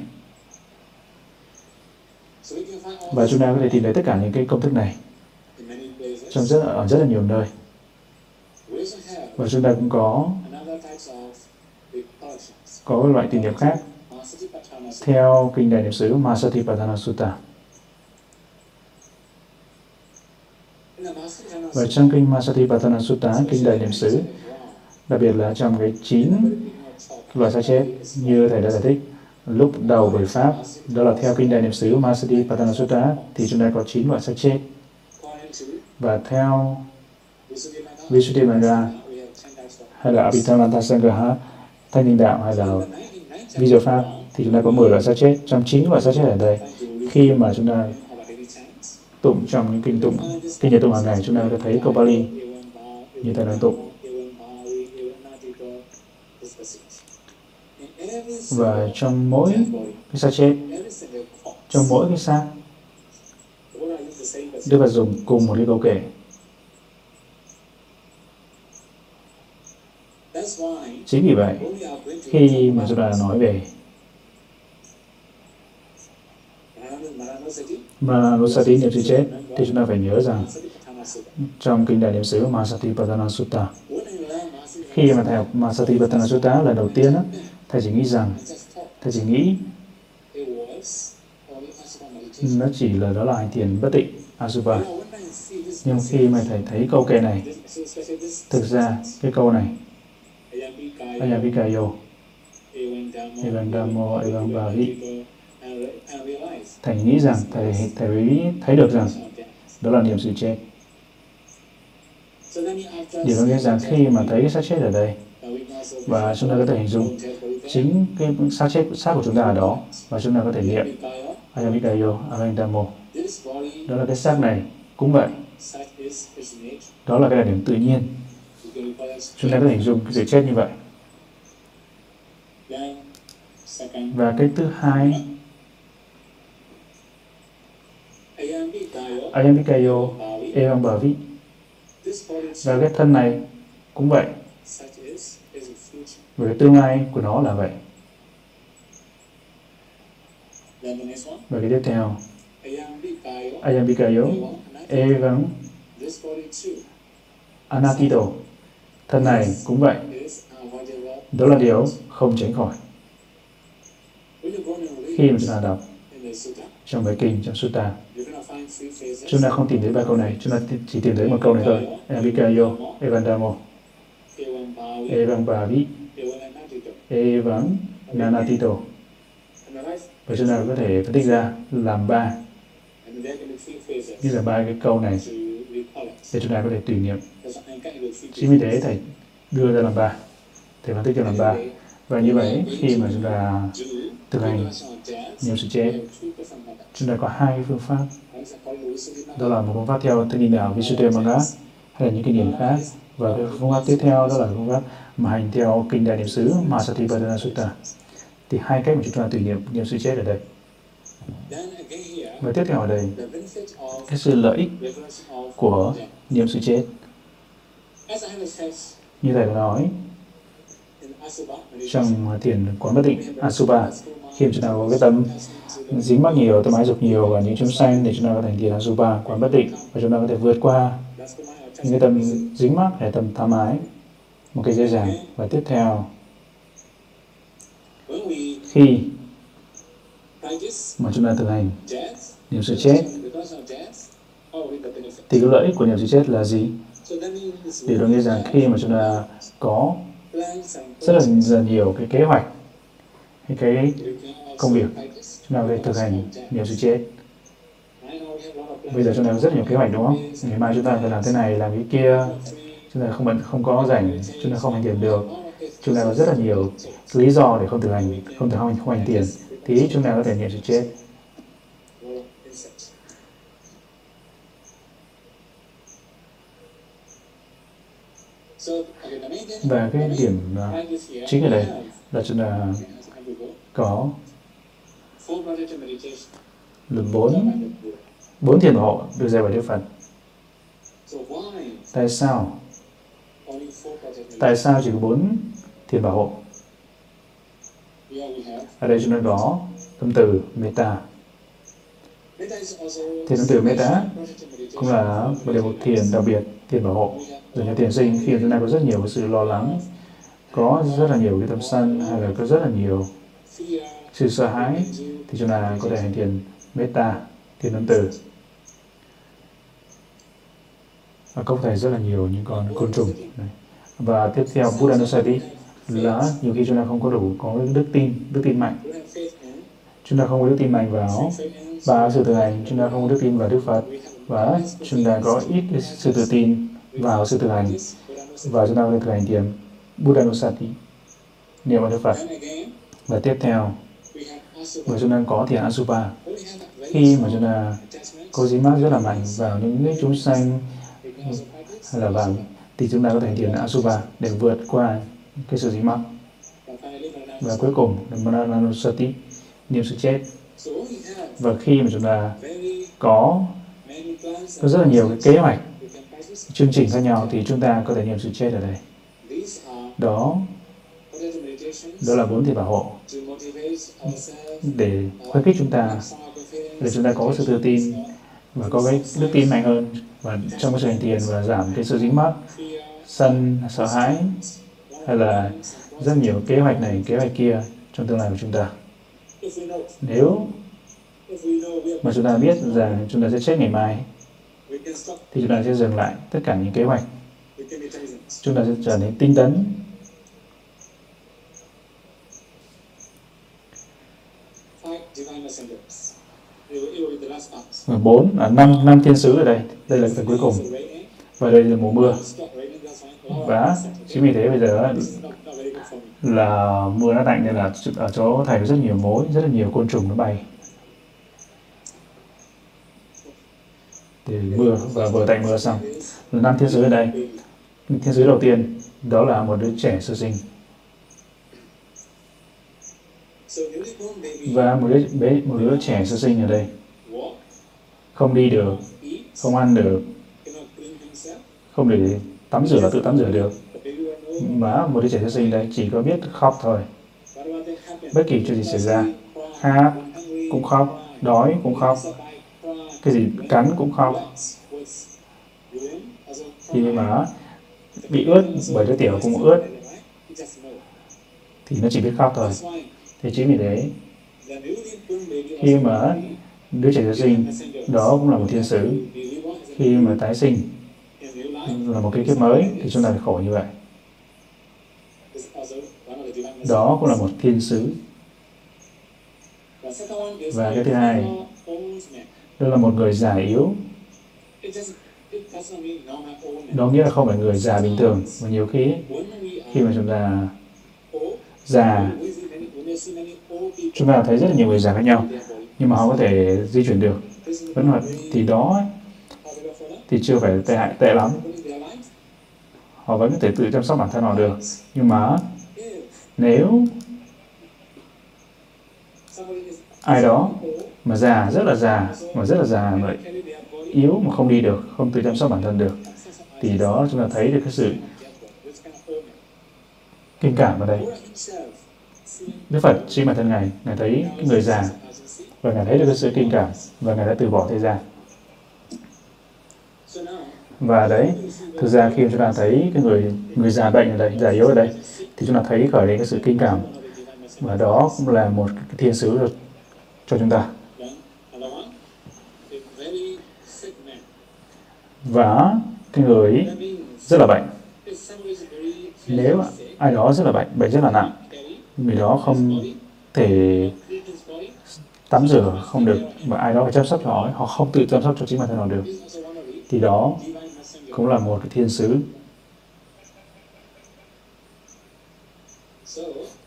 Và chúng ta có thể tìm thấy tất cả những cái công thức này trong rất, ở rất là nhiều nơi. Và chúng ta cũng có có loại tìm niệm khác theo kinh đại niệm xứ Masatipatthana Sutta. Và trong kinh Masatipatthana Sutta, kinh đại niệm xứ, đặc biệt là trong cái chín loại sa chết như thầy đã giải thích lúc đầu bởi pháp đó là theo kinh đại niệm xứ Masatipatthana Sutta thì chúng ta có chín loại sa chết. Và theo Visuddhimagga hay là Abhidhamanta Sangraha thanh niên đạo hay là vi pháp thì chúng ta có 10 loại xác chết. Trong chín loại xác chết ở đây khi mà chúng ta tụng trong những kinh tụng. Kinh nhật tụng hàng ngày chúng ta có thấy câu Bali như thầy đang tụng. Và trong mỗi cái xác chết trong mỗi cái xác Đức Phật dùng cùng một cái câu kể. Chính vì vậy, khi mà chúng ta nói về Manusati niệm sự chết, thì chúng ta phải nhớ rằng trong kinh đại niệm xứ Masati Patana Sutta, khi mà thầy học Masati Patana Sutta lần đầu tiên, thầy chỉ nghĩ rằng, thầy chỉ nghĩ nó chỉ là đó là hành thiền bất tịnh, Asubha. Nhưng khi mà thầy thấy câu kệ này, thực ra cái câu này Ayavikayo Evandamo Evambavi Thầy nghĩ rằng, thầy, thầy thấy được rằng đó là niềm sự chết. Điều có nghĩa rằng khi mà thấy cái xác chết ở đây và chúng ta có thể hình dung chính cái xác chết xác của chúng ta ở đó và chúng ta có thể niệm. Ayamikayo Avendamo đó là cái xác này cũng vậy. Đó là cái đặc điểm tự nhiên. Chúng ta có thể hình dung cái sự chết như vậy. Và cái thứ hai Ayambikayo Evam và cái thân này cũng vậy. Và cái tương lai của nó là vậy. Và cái tiếp theo. Ayambikayo Evang, Anatito thân này cũng vậy. Đó là điều không tránh khỏi. Khi mà chúng ta đọc trong bài kinh, trong sutta. Chúng ta không tìm thấy ba câu này, chúng ta chỉ tìm thấy một câu này thôi. Evikayo Evandamo. Evambavi Evang Nanatito. Và chúng ta có thể phân tích ra làm ba. Như là ba cái câu này, để chúng ta có thể tùy niệm. Chính vì thế thầy đưa ra làm ba. Thầy phân tích cho làm ba và như vậy, khi mà chúng ta thực hành niệm sự chết chúng ta có hai phương pháp. Đó là một phương pháp theo tinh niệm đạo Visuddhimagga hay là những kinh điển khác. Và cái phương pháp tiếp theo, đó là phương pháp mà hành theo kinh đại niệm xứ Masatipadana Sutta. Thì hai cách mà chúng ta tùy niệm niệm sự chết ở đây. Và tiếp theo ở đây, cái sự lợi ích của niệm sự chết như thầy đã nói trong à, thiền quán bất định à, Asuba khi chúng ta có cái tâm dính mắc nhiều tâm ái dục nhiều và những chúng sanh để chúng ta có thành thiền Asuba quán bất định và chúng ta có thể vượt qua những cái tâm dính mắc hay tâm tham ái một cái dễ dàng. Và tiếp theo, khi mà chúng ta thực hành niệm sự chết, thì cái lợi ích của niệm sự chết là gì? Điều đó nghĩa rằng khi mà chúng ta có rất là, nhiều cái kế hoạch hay cái công việc chúng ta có thể thực hành niệm sự chết bây giờ chúng ta có rất nhiều kế hoạch đúng không? Ngày mai chúng ta phải làm thế này làm cái kia. Chúng ta không bận không có rảnh chúng ta không hành tiền được. Chúng ta có rất là nhiều lý do để không thực hành không thực hành không hành tiền thì chúng ta có thể niệm sự chết và cái điểm à, chính ở đây là chúng ta có lần bốn bốn thiền bảo hộ được dạy bởi Đức Phật. Tại sao? Tại sao chỉ có bốn thiền bảo hộ? Ở đây chúng ta có tâm từ meta Thiền tâm từ meta cũng là một điều thiền đặc biệt, thiền bảo hộ dành cho tiền sinh khi chúng ta có rất nhiều sự lo lắng, có rất là nhiều cái tâm sân hay là có rất là nhiều sự sợ hãi thì chúng ta có thể hành thiền metta, thiền tâm từ. Và có thể rất là nhiều những con côn trùng. Và tiếp theo Buddhanusati là nhiều khi chúng ta không có đủ có đức tin đức tin mạnh. Chúng ta không có đức tin mạnh vào ba sự thực hành chúng ta không có đức tin vào Đức Phật và chúng ta có ít sự tự tin vào sự thực hành. Và chúng ta có thể thực hành thiền Buddhanusati. Niệm Đức Phật. Và tiếp theo mà chúng ta có thiền Asupa. Khi mà chúng ta có dính mắc rất là mạnh vào những chúng sanh hay là vàng thì chúng ta có thể thiền Asuba để vượt qua cái sự dính mắc và cuối cùng là Mananusati niệm sự chết. Và khi mà chúng ta có có rất là nhiều cái kế hoạch chương trình khác nhau thì chúng ta có thể niệm sự chết ở đây. Đó. Đó là bốn thiền bảo hộ. Để khuyến khích chúng ta, để chúng ta có sự tự tin và có cái đức tin mạnh hơn và trong cái sự hành thiền và giảm cái sự dính mắc, sân, sợ hãi, hay là rất nhiều kế hoạch này, kế hoạch kia trong tương lai của chúng ta. Nếu mà chúng ta biết rằng chúng ta sẽ chết ngày mai thì chúng ta sẽ dừng lại tất cả những kế hoạch. Chúng ta sẽ trở nên tinh tấn. Bốn là năm năm thiên sứ ở đây. Đây là phần cuối cùng. Và đây là mùa mưa. Và chính vì thế bây giờ là mưa nó lạnh nên là ở chỗ thầy có rất nhiều mối, rất là nhiều côn trùng nó bay. Thì mưa và vừa tạnh mưa xong. Năm thiên sứ ở đây thiên sứ đầu tiên, đó là một đứa trẻ sơ sinh. Và một đứa bé, một đứa trẻ sơ sinh ở đây. Không đi được, không ăn được, không để tắm rửa, tự tắm rửa được. Mà một đứa trẻ sơ sinh đây chỉ có biết khóc thôi. Bất kỳ chuyện gì xảy ra, hát cũng khóc, đói cũng khóc cái gì cắn cũng không, khi mà bị ướt bởi đứa tiểu cũng ướt thì nó chỉ biết khóc thôi. Thì chính vì thế khi mà đứa trẻ sơ sinh đó cũng là một thiên sứ. Khi mà tái sinh là một cái kiếp mới thì chúng ta phải khổ như vậy. Đó cũng là một thiên sứ. Và cái thứ hai là một người già yếu. Đó nghĩa là không phải người già bình thường, mà nhiều khi khi mà chúng ta già, chúng ta thấy rất là nhiều người già khác nhau, nhưng mà họ có thể di chuyển được. Vẫn hoạt thì đó thì chưa phải tệ hại, tệ lắm. Họ vẫn có thể tự chăm sóc bản thân họ được. Nhưng mà nếu ai đó mà già rất là già mà rất là già mà yếu mà không đi được không tự chăm sóc bản thân được thì đó chúng ta thấy được cái sự kinh cảm ở đây Đức Phật chính bản thân Ngài, Ngài thấy cái người già và Ngài thấy được cái sự kinh cảm và Ngài đã từ bỏ thế gian. Và đấy, thực ra khi chúng ta thấy cái người người già bệnh ở đây, già yếu ở đây, thì chúng ta thấy khởi lên cái sự kinh cảm và đó cũng là một cái thiên sứ cho chúng ta. Và cái người rất là bệnh. Nếu ai đó rất là bệnh, bệnh rất là nặng, người đó không thể tắm rửa không được mà ai đó phải chăm sóc cho họ họ không tự chăm sóc cho chính bản thân họ được thì đó cũng là một cái thiên sứ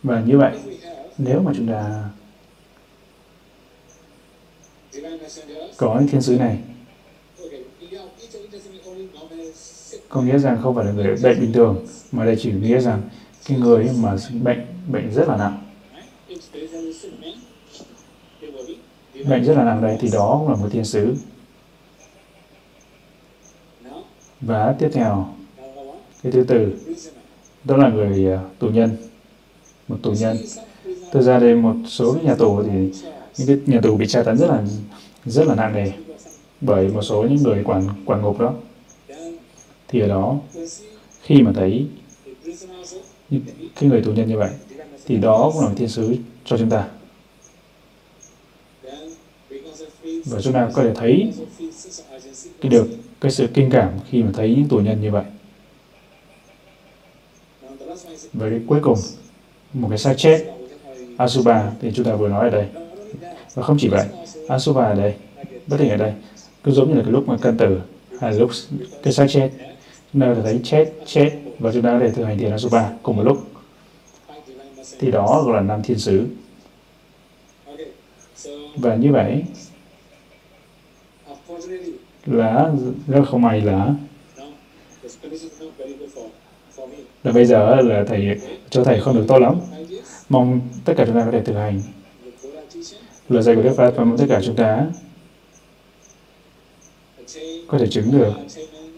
và như vậy nếu mà chúng ta có những thiên sứ này có nghĩa rằng không phải là người bệnh bình thường, mà đây chỉ nghĩa rằng cái người mà bệnh bệnh rất là nặng. Bệnh rất là nặng đây thì đó cũng là một thiên sứ. Và tiếp theo, cái thứ tư, đó là người à, tù nhân, một tù nhân. Thực ra đây một số nhà tù thì những cái nhà tù bị tra tấn rất là rất là nặng nề bởi một số những người quản quản ngục đó thì ở đó, khi mà thấy cái người tù nhân như vậy, thì đó cũng là một thiên sứ cho chúng ta. Và chúng ta có thể thấy cái được cái sự kinh cảm khi mà thấy những tù nhân như vậy. Và cái cuối cùng, một cái xác chết, Asuba, thì chúng ta vừa nói ở đây. Và không chỉ vậy, Asuba ở đây, bất tỉnh ở đây, cứ giống như là cái lúc mà cân tử, hay là lúc cái xác chết chúng ta có thể thấy chết chết và chúng ta có thể thực hành thiền Asuba cùng một lúc. Thì đó gọi là năm thiên sứ. Và như vậy là rất không may là là bây giờ là thầy cho thầy không được tốt lắm. Mong tất cả chúng ta có thể thực hành. Lời dạy của Đức Phật và mong tất cả chúng ta có thể chứng được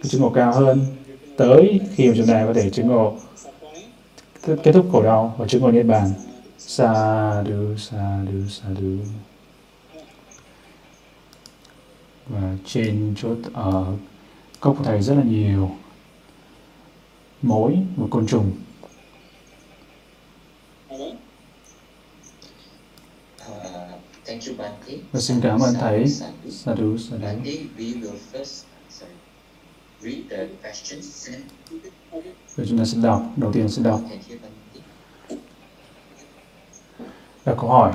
cái chứng ngộ cao hơn tới khi mà chúng ta có thể chứng ngộ kết thúc khổ đau và chứng ngộ niết bàn. Sa du sa du sa du và trên chốt ở cốc của thầy rất là nhiều. Mối và côn trùng. Và xin cảm ơn thầy. Sadhu sadhu Rồi chúng ta sẽ đọc, đầu tiên sẽ đọc là câu hỏi.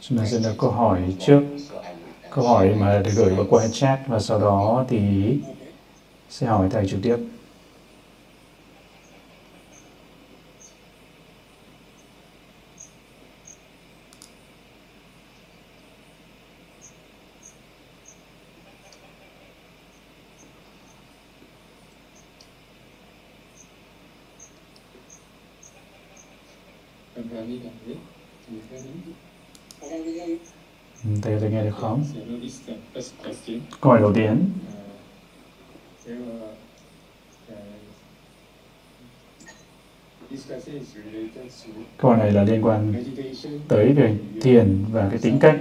Chúng ta sẽ đọc câu hỏi trước. Câu hỏi mà được gửi vào qua chat và sau đó thì sẽ hỏi thầy trực tiếp. Có thể nghe được không? Câu hỏi đầu tiên. Câu hỏi này là liên quan tới về thiền và cái tính cách.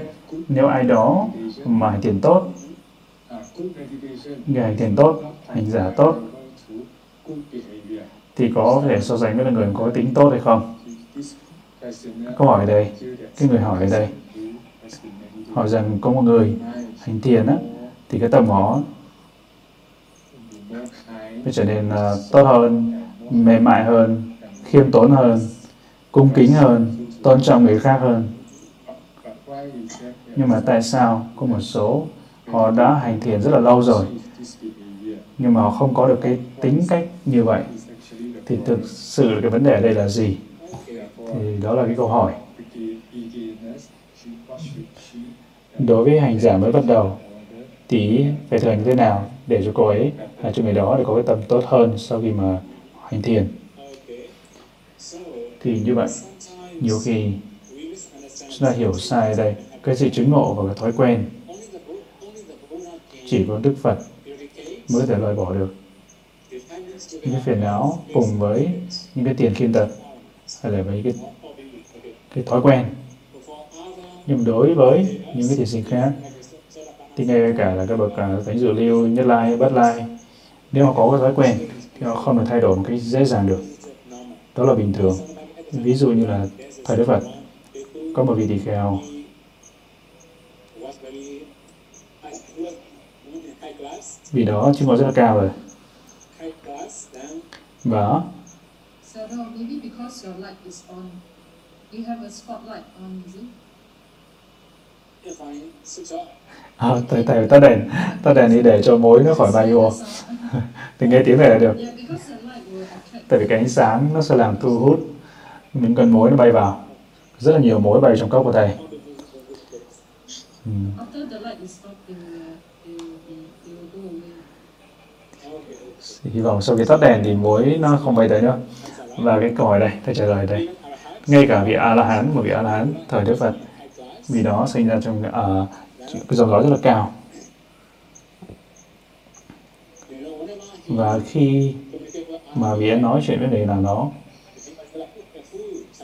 Nếu ai đó mà hành thiền tốt, người hành thiền tốt, hành giả tốt, thì có thể so sánh với người có tính tốt hay không? Câu hỏi đây, cái người hỏi ở đây, hỏi rằng có một người hành thiền á, thì cái tâm họ mới trở nên uh, tốt hơn, mềm mại hơn, khiêm tốn hơn, cung kính hơn, tôn trọng người khác hơn. Nhưng mà tại sao có một số họ đã hành thiền rất là lâu rồi, nhưng mà họ không có được cái tính cách như vậy, thì thực sự cái vấn đề ở đây là gì? thì đó là cái câu hỏi đối với hành giả mới bắt đầu thì phải thực hành như thế nào để cho cô ấy là cho người đó để có cái tâm tốt hơn sau khi mà hành thiền? Thì như vậy, nhiều khi chúng ta hiểu sai đây, cái sự chứng ngộ và cái thói quen, chỉ có Đức Phật mới có thể loại bỏ được. Những cái phiền não cùng với những cái tiền khiên tật, hay là với cái cái thói quen nhưng đối với những cái thiền sinh khác thì ngay cả là các bậc uh, thánh dự lưu nhất lai bất lai nếu họ có cái thói quen thì họ không được thay đổi một cách dễ dàng được. Đó là bình thường. Ví dụ như là thời đức phật có một vị tỳ kheo vì đó chứng ngộ rất là cao rồi và À, thầy thầy tắt đèn tắt đèn đi để cho mối nó khỏi bay vô. (laughs) Thì nghe tiếng này là được. Tại vì cái ánh sáng nó sẽ làm thu hút những con mối nó bay vào. Rất là nhiều mối bay trong cốc của thầy. Ừ. hy vọng sau khi tắt đèn thì mối nó không bay tới nữa. Và cái câu hỏi đây thầy trả lời đây. Ngay cả vị a la hán một vị a la hán thời đức phật vì đó sinh ra trong uh, cái dòng gió rất là cao. Và khi mà vị ấy nói chuyện với người nào đó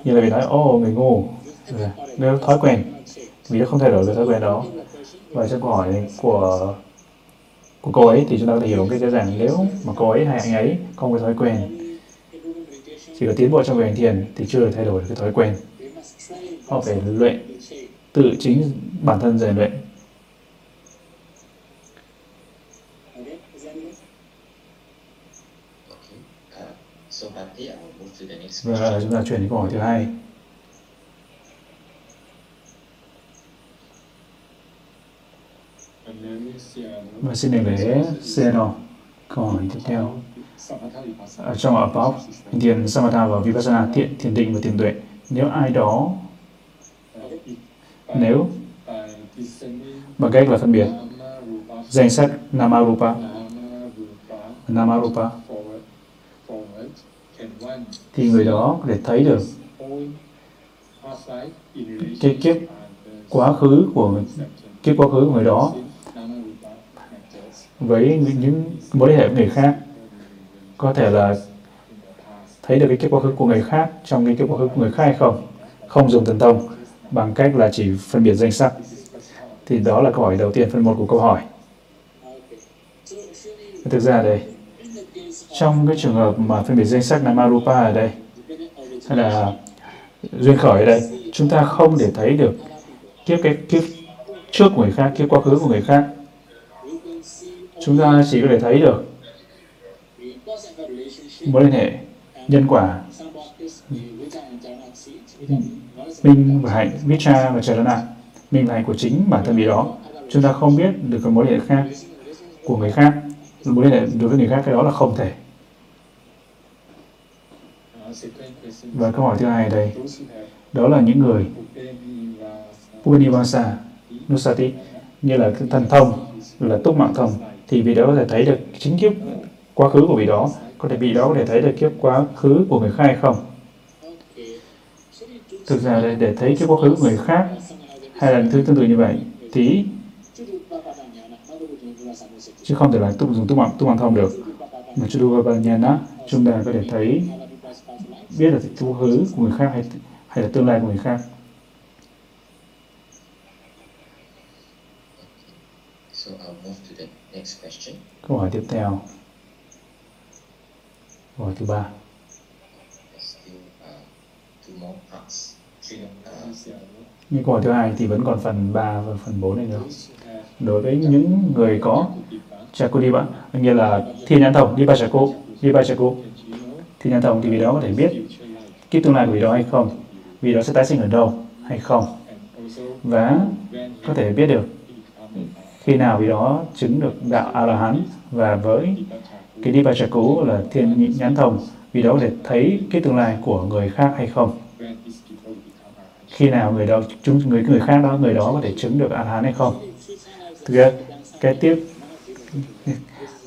như là vị nói ô người ngu. Dạ, nếu thói quen vì nó không thay đổi được thói quen đó. Và trong câu hỏi của của cô ấy thì chúng ta có thể hiểu cái dễ dàng. Nếu mà cô ấy hay anh ấy không có thói quen chỉ có tiến bộ trong việc hành thiền thì chưa được thay đổi được cái thói quen. Họ phải luyện tự chính bản thân rèn luyện. Và chúng ta chuyển đến câu hỏi thứ hai. Và xin đừng để Zeno câu hỏi tiếp theo. Ở trong above thiền samatha và vipassana thiện, thiền định và thiền tuệ. Nếu ai đó nếu bằng cách là phân biệt danh sách Namarupa Namarupa, thì người đó có thể thấy được cái kiếp quá khứ của người kiếp quá khứ của người đó với những mối liên hệ với người khác. Có thể là thấy được cái kiếp quá khứ của người khác trong cái kiếp quá khứ của người khác hay không? Không dùng thần thông bằng cách là chỉ phân biệt danh sắc. Thì đó là câu hỏi đầu tiên, phần một của câu hỏi. Thực ra đây, trong cái trường hợp mà phân biệt danh sắc Namarupa ở đây, hay là duyên khởi ở đây, chúng ta không để thấy được kiếp cái kiếp trước của người khác, kiếp quá khứ của người khác. Chúng ta chỉ có thể thấy được mối liên hệ, nhân quả minh và hạnh cha và charana minh và hạnh của chính bản thân vị đó. Chúng ta không biết được cái mối liên hệ khác của người khác. Mối liên hệ đối với người khác cái đó là không thể. Và câu hỏi thứ hai đây đó là những người Punivasa, Nusati như là thần thông, là túc mạng thông thì vị đó có thể thấy được chính kiếp quá khứ của vị đó. Có thể vị đó có thể thấy được kiếp quá khứ của người khác hay không? Thực ra để, để thấy kiếp quá khứ của người khác hay là thứ tương tự như vậy thì chứ không thể là túc dùng túc mạng túc mạng thông được mà Chuduvabanyana chúng ta có thể thấy biết là quá khứ của người khác hay hay là tương lai của người khác Câu hỏi tiếp theo. Câu hỏi thứ ba. Như câu hỏi thứ hai thì vẫn còn phần 3 và phần 4 này nữa. Đối với những người có Chakudipa, nghĩa là thiên nhãn thông, Dipachaku, Dipachaku, thiên nhãn thông thì vì đó có thể biết kiếp tương lai của vị đó hay không, vì đó sẽ tái sinh ở đâu hay không, và có thể biết được khi nào vì đó chứng được đạo a la hán và với cái Dipachaku là thiên nhãn thông vì đó có thể thấy cái tương lai của người khác hay không khi nào người đó, chúng, người người khác đó, người đó có thể chứng được a hán hay không? Thực ra, cái tiếp,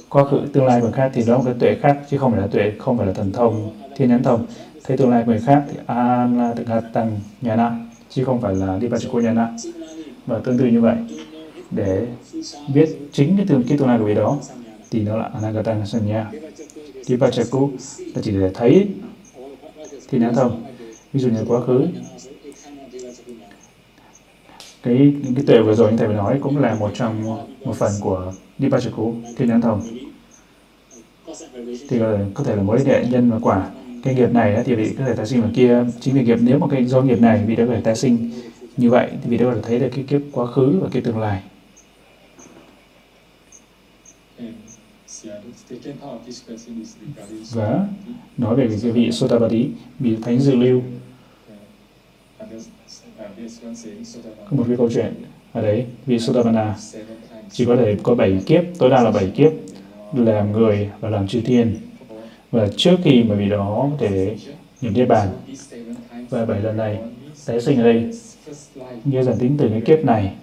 quá khứ, tương lai người khác thì đó là một cái tuệ khác, chứ không phải là tuệ, không phải là thần thông, thiên nhãn thông. Thấy tương lai người khác thì a la tăng nhà na, chứ không phải là đi nhà nhana và tương tự như vậy, để biết chính cái tương cái tương lai của vị đó, thì nó là anagata sanya Vipachaku là chỉ để thấy thì nhãn thông. Ví dụ như quá khứ cái cái tuệ vừa rồi như thầy vừa nói cũng là một trong một phần của Vipachaku thiên nhãn thông thì ờ, có thể là mối hệ nhân và quả cái nghiệp này thì vị có thể tái sinh ở kia chính vì nghiệp nếu mà cái do nghiệp này vị đã có thể tái sinh như vậy thì vị đã có thể thấy được cái kiếp quá khứ và cái tương lai và nói về cái vị Sotabadi, vị thánh dự lưu. Có một cái câu chuyện ở đấy, vị Sotabana chỉ có thể có 7 kiếp, tối đa là 7 kiếp, làm người và làm chư thiên. Và trước khi mà vị đó có thể nhập niết bàn, và bảy lần này tái sinh ở đây, như dần tính từ cái kiếp này,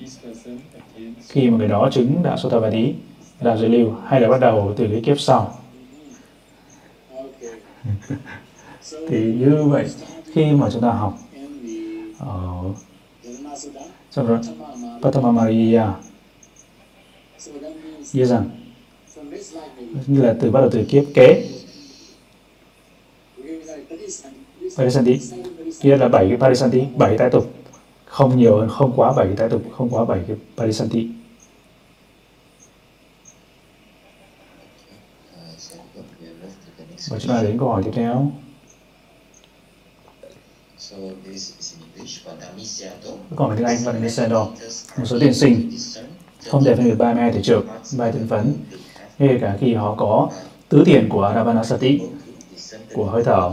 khi mà người đó chứng đạo Sotabadi, đạo dự lưu hay là bắt đầu từ cái kiếp sau. (laughs) Thì như vậy khi mà chúng ta học ờ. Trong Patama Maria à? như rằng như là từ bắt đầu từ kiếp kế. Parisanti. Kia là bảy cái Parisanti, bảy tái tục. Không nhiều hơn, không quá bảy tái tục, không quá bảy cái Parisanti. Và chúng ta đến câu hỏi tiếp theo còn hỏi tiếng Anh và Nisado. Một số tiền sinh không thể phân biệt 32 thể trực, bài thân phấn, ngay cả khi họ có tứ tiền của Ravanasati, của hơi thở.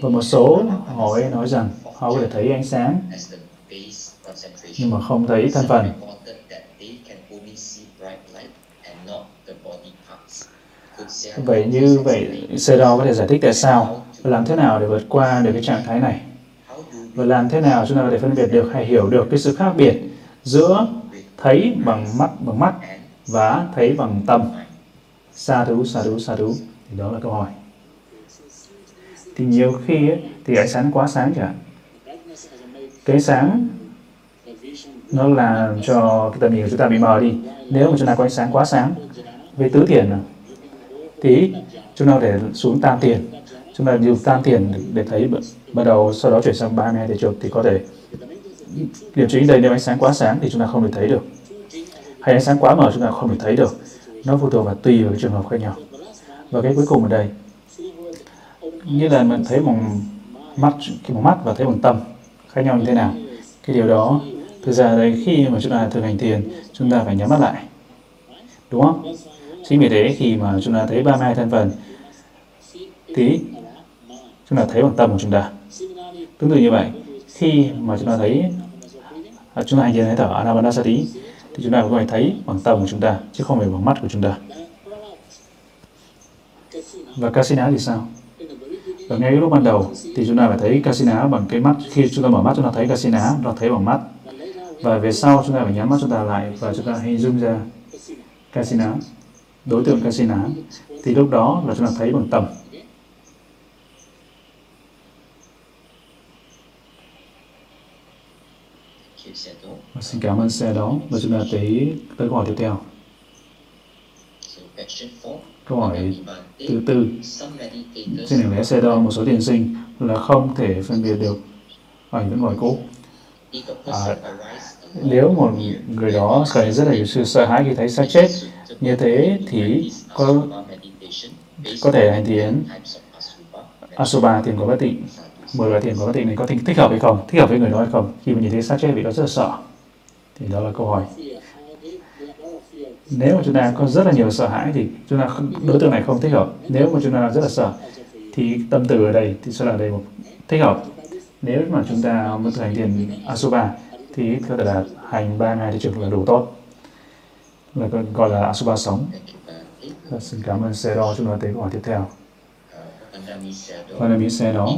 Và một số hỏi nói rằng họ có thể thấy ánh sáng, nhưng mà không thấy thân phần. Vậy như vậy, Sero có thể giải thích tại sao làm thế nào để vượt qua được cái trạng thái này? Và làm thế nào chúng ta có thể phân biệt được hay hiểu được cái sự khác biệt giữa thấy bằng mắt bằng mắt và thấy bằng tâm? Sa thú, sa thú, sa thú. Thì đó là câu hỏi. Thì nhiều khi ấy, thì ánh sáng quá sáng chẳng Cái sáng nó làm cho cái tầm nhìn của chúng ta bị mờ đi. Nếu mà chúng ta có ánh sáng quá sáng với tứ tiền à, thì chúng ta để xuống tam tiền chúng ta dùng tam tiền để thấy bắt đầu sau đó chuyển sang 32 thể chụp thì có thể. Điểm chính đây nếu ánh sáng quá sáng thì chúng ta không thể thấy được. Hay ánh sáng quá mờ chúng ta không thể thấy được. Nó phụ thuộc vào tùy vào cái trường hợp khác nhau. Và cái cuối cùng ở đây. Như là mình thấy bằng mắt, cái bằng mắt và thấy bằng tâm khác nhau như thế nào. Cái điều đó, thực ra đây khi mà chúng ta thực hành thiền, chúng ta phải nhắm mắt lại. Đúng không? Chính vì thế khi mà chúng ta thấy 32 thân phần thì chúng ta thấy bằng tâm của chúng ta. Tương tự như vậy, khi mà chúng ta thấy à, chúng ta hành thiền hơi thở Anapanasati thì chúng ta cũng phải thấy bằng tâm của chúng ta chứ không phải bằng mắt của chúng ta. Và Kasina thì sao? Ở ngay lúc ban đầu thì chúng ta phải thấy Kasina bằng cái mắt. Khi chúng ta mở mắt chúng ta thấy Kasina, chúng ta thấy bằng mắt. Và về sau chúng ta phải nhắm mắt chúng ta lại và chúng ta hình dung ra Kasina đối tượng kasina thì lúc đó là chúng ta thấy bằng tâm Vâng, xin cảm ơn xe đó. Và chúng ta tới tới câu hỏi tiếp theo. Câu hỏi thứ tư. Trên đường lẽ xe đo một số tiền sinh là không thể phân biệt được. Ảnh vẫn ngoài cũ à, nếu một người đó cần rất là sự sợ hãi khi thấy xác chết như thế thì có có thể hành thiền Asuba à, thiền của bất tịnh. Mười loại thiền của bất tịnh này có thích, hợp hay không? Thích hợp với người đó hay không? Khi mà nhìn thấy xác chết vì đó rất là sợ thì đó là câu hỏi. Nếu mà chúng ta có rất là nhiều sợ hãi thì chúng ta đối tượng này không thích hợp. Nếu mà chúng ta rất là sợ thì tâm từ ở đây thì sẽ là đây một thích hợp. Nếu mà chúng ta muốn thực hành thiền Asubha thì có thể là hành ba ngày thì trường là đủ tốt. Là gọi là Asubha sống. Và xin cảm ơn Sero chúng ta tới câu hỏi tiếp theo. Vâng, và là xe đó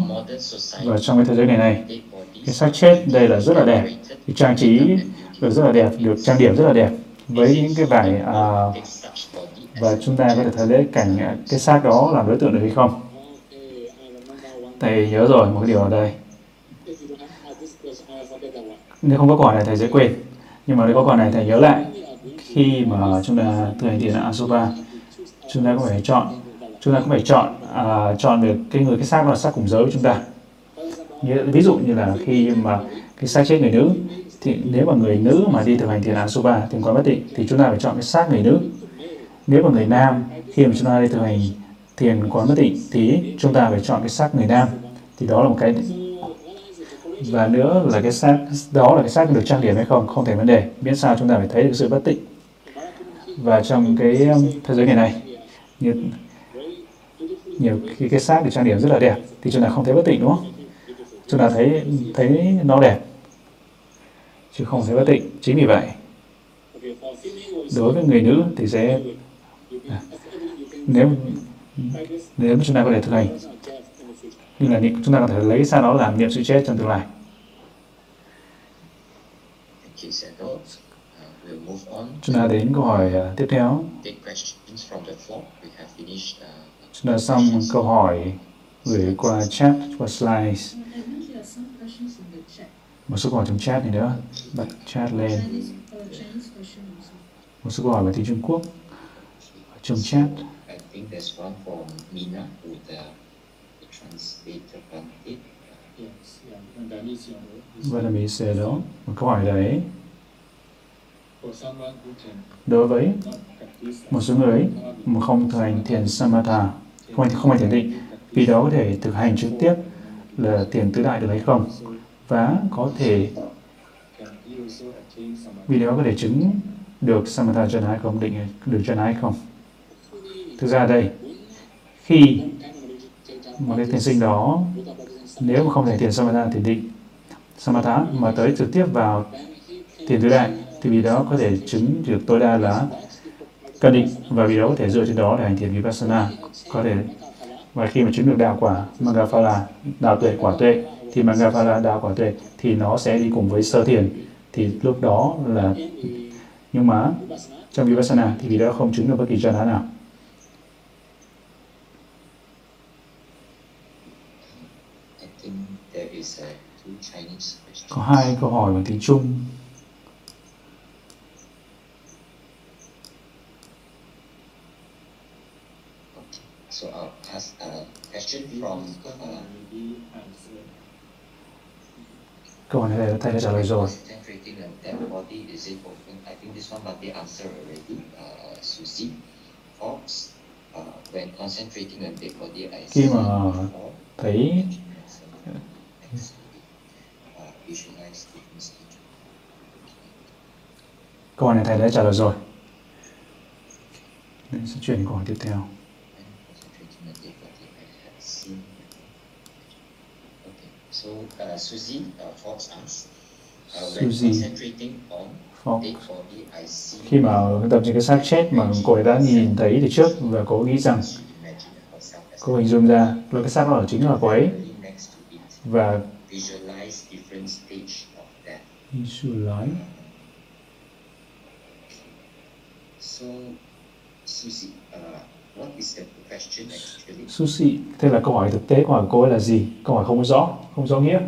và trong cái thế giới này này cái xác chết đây là rất là đẹp. Thì trang trí được rất là đẹp được trang điểm rất là đẹp. Với những cái vải uh, và chúng ta có thể thấy lấy cảnh à, cái xác đó làm đối tượng được hay không? Thầy nhớ rồi một cái điều ở đây. Nếu không có quả này thầy sẽ quên. Nhưng mà nếu có quả này thầy nhớ lại khi mà chúng ta thực hành thiền asuba chúng ta cũng phải chọn chúng ta cũng phải chọn à, chọn được cái người cái xác đó là xác cùng giới của chúng ta. Như, ví dụ như là khi mà cái xác chết người nữ thì nếu mà người nữ mà đi thực hành thiền asuba thiền quán bất tịnh, thì chúng ta phải chọn cái xác người nữ. Nếu mà người nam, khi mà chúng ta đi thực hành thiền quán bất tịnh, thì chúng ta phải chọn cái xác người nam. Thì đó là một cái và nữa là cái xác đó là cái xác được trang điểm hay không không thể vấn đề. Miễn sao chúng ta phải thấy được sự bất tịnh. Và trong cái um, thế giới ngày này như nhiều khi cái xác được trang điểm rất là đẹp, thì chúng ta không thấy bất tịnh, đúng không? Chúng ta thấy thấy nó đẹp chứ không sẽ bất tịnh chính vì vậy, đối với người nữ thì sẽ à, nếu nếu chúng ta có thể thực hành như là chúng ta có thể lấy sao đó làm niệm sự chết trong tương lai. Chúng ta đến câu hỏi à, tiếp theo. Chúng ta xong câu hỏi gửi qua chat, qua slides một số câu hỏi trong chat này nữa. Bật chat lên. Một số câu hỏi về tiếng Trung Quốc trong chat. Vậy là mình sẽ đó một câu hỏi đấy. Đối với một số người mà không thực hành thiền samatha không không hành thiền định vì đó có thể thực hành trực tiếp là thiền tứ đại được hay không và có thể vì đó có thể chứng được samatha chân hay không, định được chân hay không? Thực ra đây, khi một cái thiền sinh đó, nếu mà không thể thiền samatha thì định samatha mà tới trực tiếp vào thiền tứ đại thì vì đó có thể chứng được tối đa là cân định và vì đó có thể dựa trên đó để hành thiền vipassana. Có thể và khi mà chứng được đạo quả Magaphala đạo tuệ quả tuệ thì Magaphala đạo quả tuệ thì nó sẽ đi cùng với sơ thiền. Thì lúc đó là nhưng mà trong vipassana thì vì đó không chứng được bất kỳ jhana nào. Có hai câu hỏi bằng tiếng Trung. So I'll ask a question from uh, Câu hỏi này thầy đã trả lời rồi. Khi mà thấy Câu hỏi này thầy đã trả lời rồi. Nên sẽ chuyển câu hỏi tiếp theo. So uh, Suzy uh, Fox asks, uh, Suzy Fox. Khi mà tập trên cái xác chết mà cô ấy đã nhìn thấy từ trước và cô nghĩ rằng cô hình dung ra là cái xác đó chính là cô ấy. Và visualize. So, Suzy, uh, Sushi, thế là câu hỏi thực tế. Câu hỏi cô ấy là gì? Câu hỏi không rõ, không rõ nghĩa.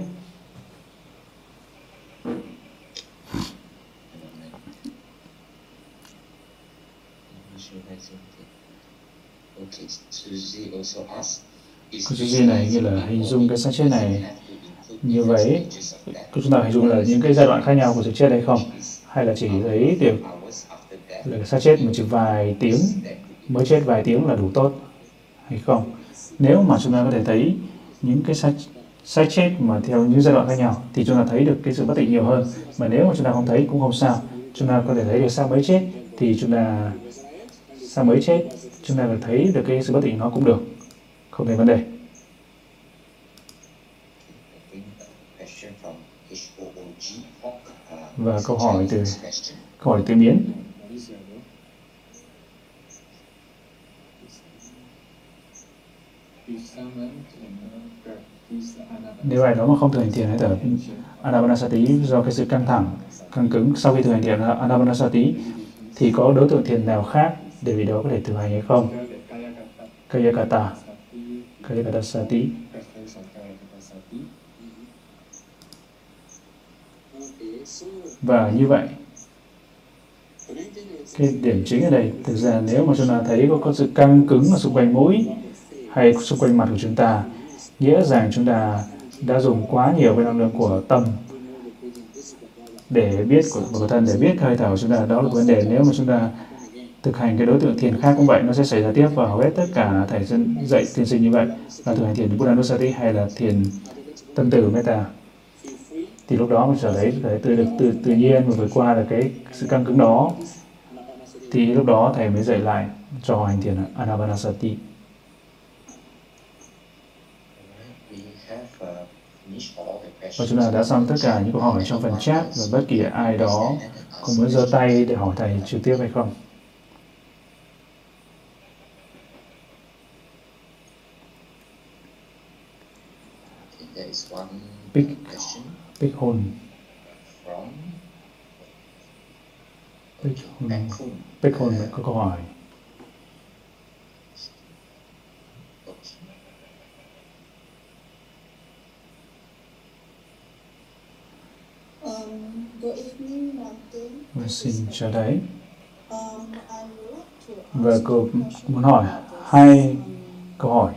Cô Suzy này như là hình dung cái xác chết này như vậy. Chúng ta hình dung là những cái giai đoạn khác nhau của sự chết hay không? Hay là chỉ thấy được là xác chết một chỉ vài tiếng mới chết vài tiếng là đủ tốt hay không? Nếu mà chúng ta có thể thấy những cái sai, sai chết mà theo những giai đoạn khác nhau thì chúng ta thấy được cái sự bất tịnh nhiều hơn. Mà nếu mà chúng ta không thấy cũng không sao. Chúng ta có thể thấy được sao mới chết thì chúng ta sao mới chết chúng ta có thấy được cái sự bất tịnh nó cũng được. Không thành vấn đề. Và câu hỏi từ câu hỏi từ biến nếu ai đó mà không thực hành thiền hay thở. Anapanasati do cái sự căng thẳng căng cứng sau khi thực hành thiền anapanasati thì có đối tượng thiền nào khác để vì đó có thể thực hành hay không? Kayakata. Kayakata sati và như vậy cái điểm chính ở đây thực ra nếu mà chúng ta thấy có, có sự căng cứng ở xung quanh mũi hay xung quanh mặt của chúng ta nghĩa rằng chúng ta đã dùng quá nhiều cái năng lượng của tâm để biết của, của thân để biết hơi thở của chúng ta đó là vấn đề. Nếu mà chúng ta thực hành cái đối tượng thiền khác cũng vậy nó sẽ xảy ra tiếp và hầu hết tất cả thầy dân dạy thiền sinh như vậy là thực hành thiền Buddha Nusati hay là thiền tâm tử meta thì lúc đó mình trở thấy thấy tự được tự, tự nhiên và vượt qua là cái sự căng cứng đó. Thì lúc đó thầy mới dạy lại cho hành thiền Anapanasati. Và chúng ta đã xong tất cả những câu hỏi trong phần chat và bất kỳ ai đó cũng muốn giơ tay để hỏi thầy trực tiếp hay không. Big, big hồn Big hồn Big hồn có câu hỏi. Xin cho đấy. Và cô muốn hỏi hai câu hỏi.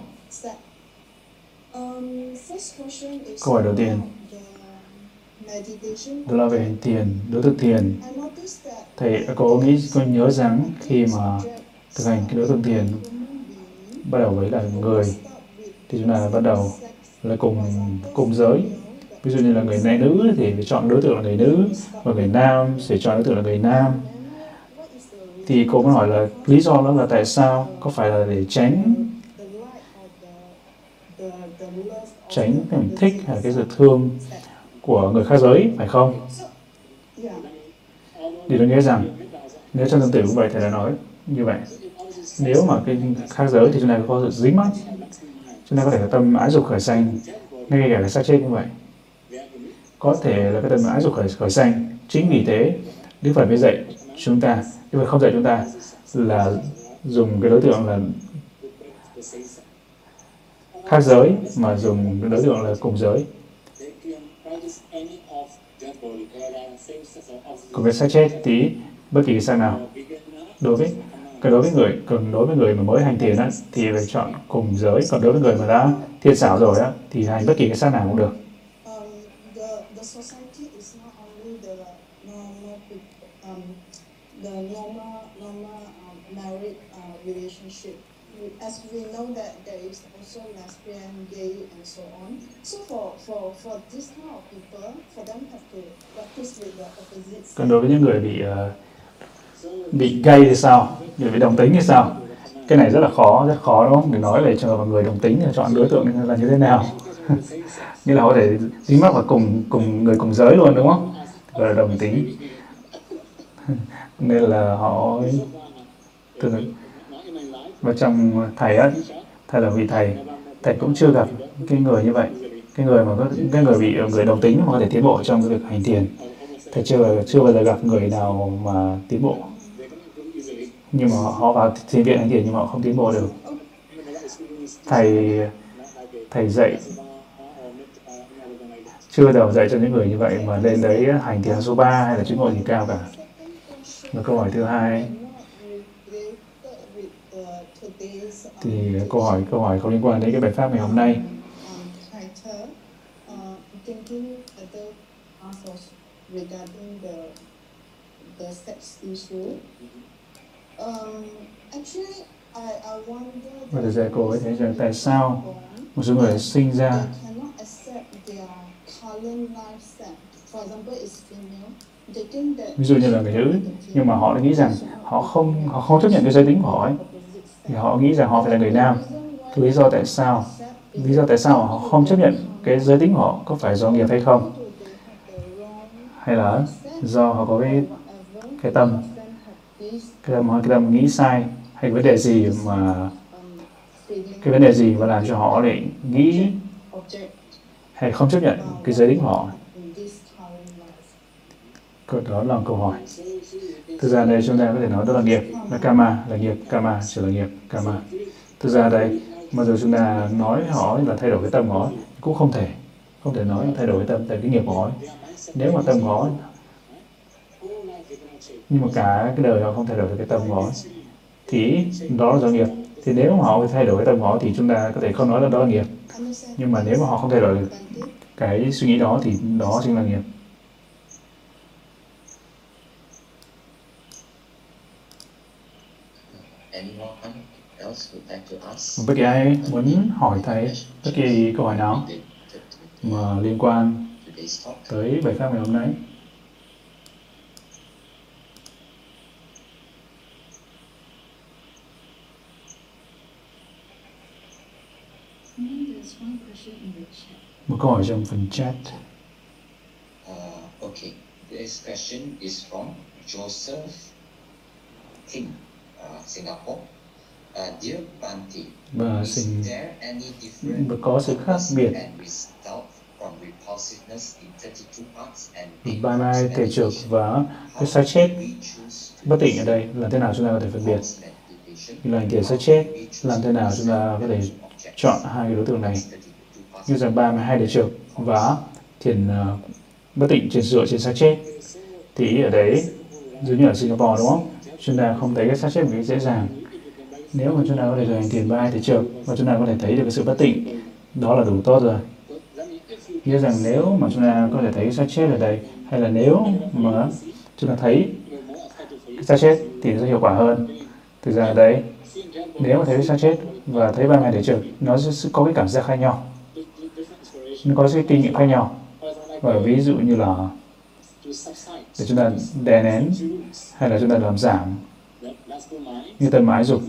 Câu hỏi đầu tiên đó là về hành thiền, đối tượng thiền. Thầy có nghĩ, có nhớ rằng khi mà thực hành cái đối tượng thiền bắt đầu với là người thì chúng ta bắt đầu là cùng cùng giới ví dụ như là người này nữ thì phải chọn đối tượng là người nữ và người nam sẽ chọn đối tượng là người nam. Thì cô mới hỏi là lý do đó là tại sao? Có phải là để tránh tránh cái thích hay là cái sự thương của người khác giới, phải không? Thì tôi nghĩ rằng, nếu trong tương tự cũng vậy thầy đã nói như vậy, nếu mà cái khác giới thì chúng ta có sự dính mắt chúng ta có thể có tâm ái dục khởi sanh, ngay cả cái xác chết như vậy có thể là cái tâm ái dục khởi, khởi sanh. Chính vì thế Đức Phật mới dạy chúng ta Đức Phật không dạy chúng ta là dùng cái đối tượng là khác giới mà dùng đối tượng là cùng giới. Cùng cái xác chết tí bất kỳ cái nào. Đối với cái đối với người còn đối với người mà mới hành thiền á thì phải chọn cùng giới. Còn đối với người mà đã thiên xảo rồi á thì hành bất kỳ cái sát nào cũng được. The normal normal um, married uh, relationship as we know that there is also lesbian, gay, and so on. So for for for this kind of people, for them have to practice with the opposite. Còn đối với những người bị uh, bị gay thì sao? Người bị đồng tính thì sao? Cái này rất là khó, rất khó đúng không? Để nói về cho người đồng tính là chọn đối tượng là như thế nào? (laughs) như là có thể dính mắc vào cùng cùng người cùng giới luôn đúng không? Là đồng tính. Nên là họ từ và trong thầy ấy, thầy là vị thầy thầy cũng chưa gặp cái người như vậy. Cái người mà có cái người bị người đồng tính mà có thể tiến bộ trong cái việc hành thiền. Thầy chưa chưa bao giờ gặp người nào mà tiến bộ. Nhưng mà họ vào thiền viện hành thiền nhưng mà họ không tiến bộ được. Thầy thầy dạy chưa đầu dạy cho những người như vậy mà lên đấy hành thiền số 3 hay là chứng ngộ gì cao cả và câu hỏi thứ hai. Thì câu hỏi câu hỏi có liên quan đến cái bài pháp ngày hôm nay. Và thực ra cô ấy thấy rằng tại sao một số người sinh ra ví dụ như là người nữ, nhưng mà họ lại nghĩ rằng họ không họ không chấp nhận cái giới tính của họ ấy. Thì họ nghĩ rằng họ phải là người nam. Lý do tại sao, lý do tại sao họ không chấp nhận cái giới tính của họ có phải do nghiệp hay không? Hay là do họ có cái cái tâm? Cái tâm cái tâm nghĩ sai hay vấn đề gì mà, cái vấn đề gì mà làm cho họ lại nghĩ hay không chấp nhận cái giới tính của họ? Đó là câu hỏi. Thực ra đây chúng ta có thể nói đó là nghiệp. Là karma, là nghiệp. Karma chỉ là nghiệp. Karma. Thực ra đây, mặc giờ chúng ta nói họ là thay đổi cái tâm họ, cũng không thể không thể nói thay đổi cái tâm, tại cái nghiệp của họ. Nếu mà tâm họ, nhưng mà cả cái đời họ không thay đổi được cái tâm họ, thì đó là do nghiệp. Thì nếu mà họ thay đổi cái tâm họ thì chúng ta có thể không nói là đó là nghiệp. Nhưng mà nếu mà họ không thay đổi được cái suy nghĩ đó thì đó chính là nghiệp. Bất kỳ ai muốn hỏi thầy bất kỳ câu hỏi nào mà liên quan tới bài pháp ngày hôm nay một câu hỏi trong phần chat. Uh, okay, this question is from Joseph Kim, uh, Singapore. Và difference có sự khác biệt? and result from repulsiveness in 32 parts and ba mai thể trực và cái xác chết bất tỉnh ở đây? Là thế nào chúng ta có thể phân biệt? Như là thể xác chết làm thế nào chúng ta có thể chọn hai cái đối tượng này? Như rằng ba mươi hai thể trực và thiền uh, bất tịnh trên dựa trên xác chết. Thì ở đấy giống như ở Singapore đúng không? Chúng ta không thấy cái xác chết một cách dễ dàng nếu mà chúng ta có thể thực hành thiền ba thì trường và chúng ta có thể thấy được cái sự bất tịnh, đó là đủ tốt rồi. Nghĩa rằng nếu mà chúng ta có thể thấy xác chết ở đây, hay là nếu mà chúng ta thấy xác chết thì nó sẽ hiệu quả hơn. Thực ra ở đây, nếu mà thấy xác chết và thấy ba ngày để trực nó sẽ có cái cảm giác khác nhau. Nó có cái kinh nghiệm khác nhau. Và ví dụ như là để chúng ta đè nén hay là chúng ta làm giảm như tần mái dục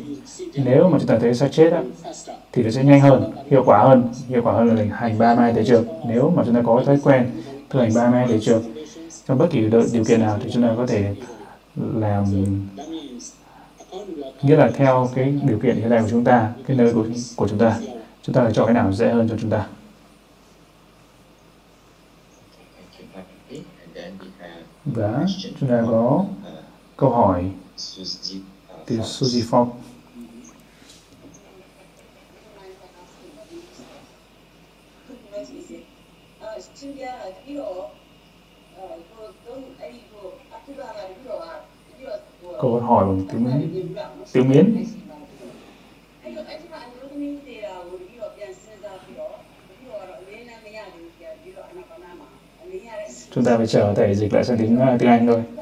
nếu mà chúng ta thấy xác chết á, thì nó sẽ nhanh hơn hiệu quả hơn hiệu quả hơn là hành ba mai thể trường. Nếu mà chúng ta có thói quen thực hành ba mai thể trường trong bất kỳ điều kiện nào thì chúng ta có thể làm nghĩa là theo cái điều kiện hiện tại của chúng ta cái nơi của, của chúng ta chúng ta phải chọn cái nào dễ hơn cho chúng ta. Và chúng ta có câu hỏi từ Suzy Fox câu hỏi bằng tiếng tiếng miến. Chúng ta phải chờ thầy dịch lại sang tiếng tiếng Anh thôi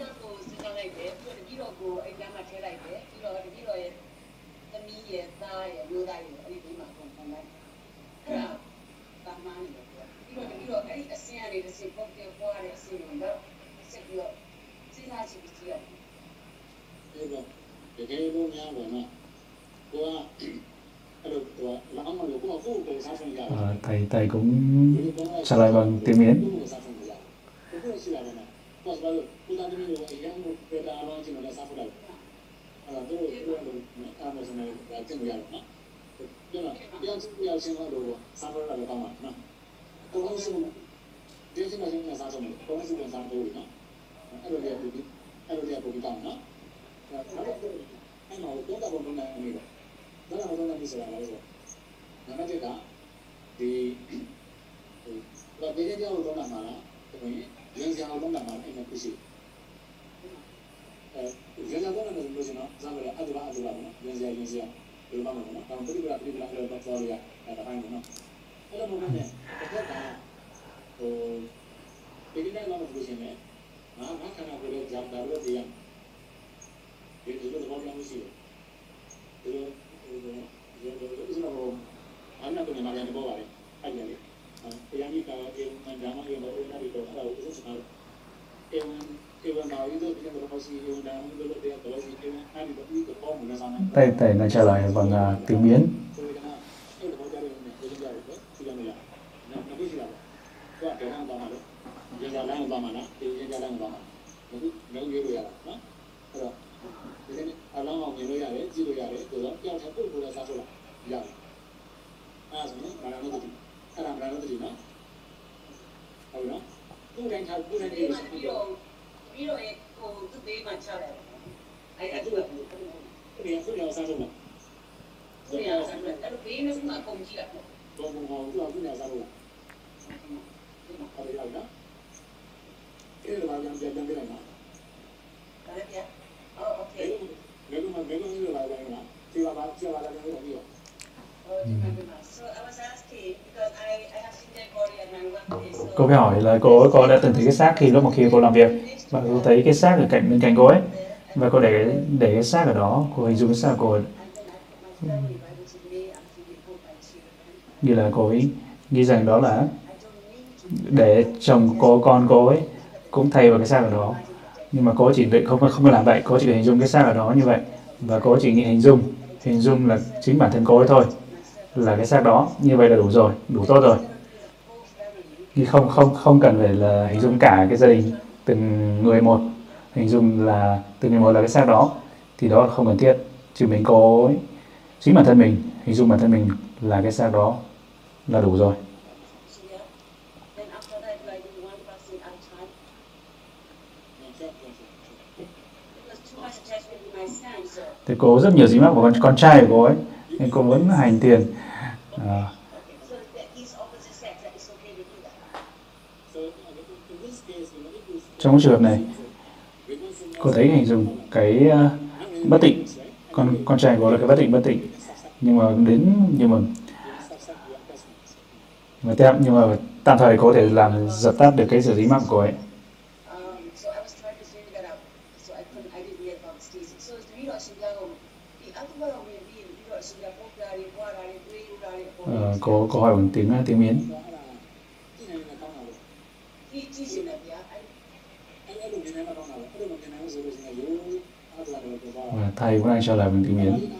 à, thầy thầy cũng trả lời bằng tiếng miến ဘယ်လိုလုပ်ရမလဲဆိုတာလဲဆိုနံပါတ်1ကဒီဟိုဘာပေးကြအောင်လုပ်တာမှာလားဒီဝင်ရင်းစရာအောင်လုပ်တာမှာအဲ့မှာဖြစ်ရှိအဲရင်းစရာတော့လည်းလို့ကျွန်တော်ဇာတ်လည်းအတူပါအတူပါနော်ရင်းစရာရင်းစရာဘယ်လိုမှမဟုတ်နော်ဒါပေမဲ့ပြိပရာပြိပရာလည်းတော့သွားလို့ရတာတိုင်းပေါ့နော်အဲ့လိုမျိုးနဲ့တစ်ခါကဟိုဒီနေ့ကတော့ပြောရှင်မယ်ငါငါခန္ဓာကိုယ်ရဲ့ဇာတ်တော်ရဲ့ဒီရဒီလိုသဘောမျိုးရှိတယ်ဒီလို tay tay đã trả lời bằng à, uh, tiếng Miến. Hãy subscribe အောင်အဲ့လိုဘေးနဲ့ကအကုန်ကြည့်လိုက် တော့ဘုံဟောသူကခုနေစားလို့ဟုတ်တယ်လားအဲ့ဒါကပြန်ပြန်ပြန်ပြန်လာ ဒါလည်းပြအော်โอเค ဘယ်လိုမှဘယ်လိုမျိုးလာလဲလားဒီကဘာဒီကဘာလဲလို့ပြော So cô phải hỏi là cô cô đã từng thấy cái xác khi lúc mà khi cô làm việc. Và cô thấy cái xác ở cạnh bên cạnh cô ấy. Và cô để để cái xác ở đó. Cô hình dung cái xác của cô như là cô ấy nghĩ rằng đó là để chồng cô con cô ấy cũng thay vào cái xác ở đó nhưng mà cô chỉ định, không không làm vậy cô chỉ hình dung cái xác ở đó như vậy. Và cô chỉ nghĩ hình dung hình dung là chính bản thân cô ấy thôi, là cái xác đó. Như vậy là đủ rồi, đủ tốt rồi. Nhưng không không không cần phải là hình dung cả cái gia đình từng người một. Hình dung là từng người một là cái xác đó, thì đó là không cần thiết. Chỉ mình cô ấy chính bản thân mình, hình dung bản thân mình là cái xác đó là đủ rồi So yeah. Then after that, do I do one person at a time? Because too much attachment with my son, so thì cô rất nhiều dí mắc của con con trai của cô ấy. Nên cô muốn hành tiền. À, trong trường hợp này cô thấy hình dùng cái uh, bất tịnh. Con con trai của là cái bất tịnh bất tịnh. Nhưng mà đến nhưng mà mà tạm nhưng mà tạm thời có thể làm dập tắt được cái sự dính mạng của ấy. có câu hỏi bằng tiếng tiếng Miến và thầy cũng đang trả lời bằng tiếng Miến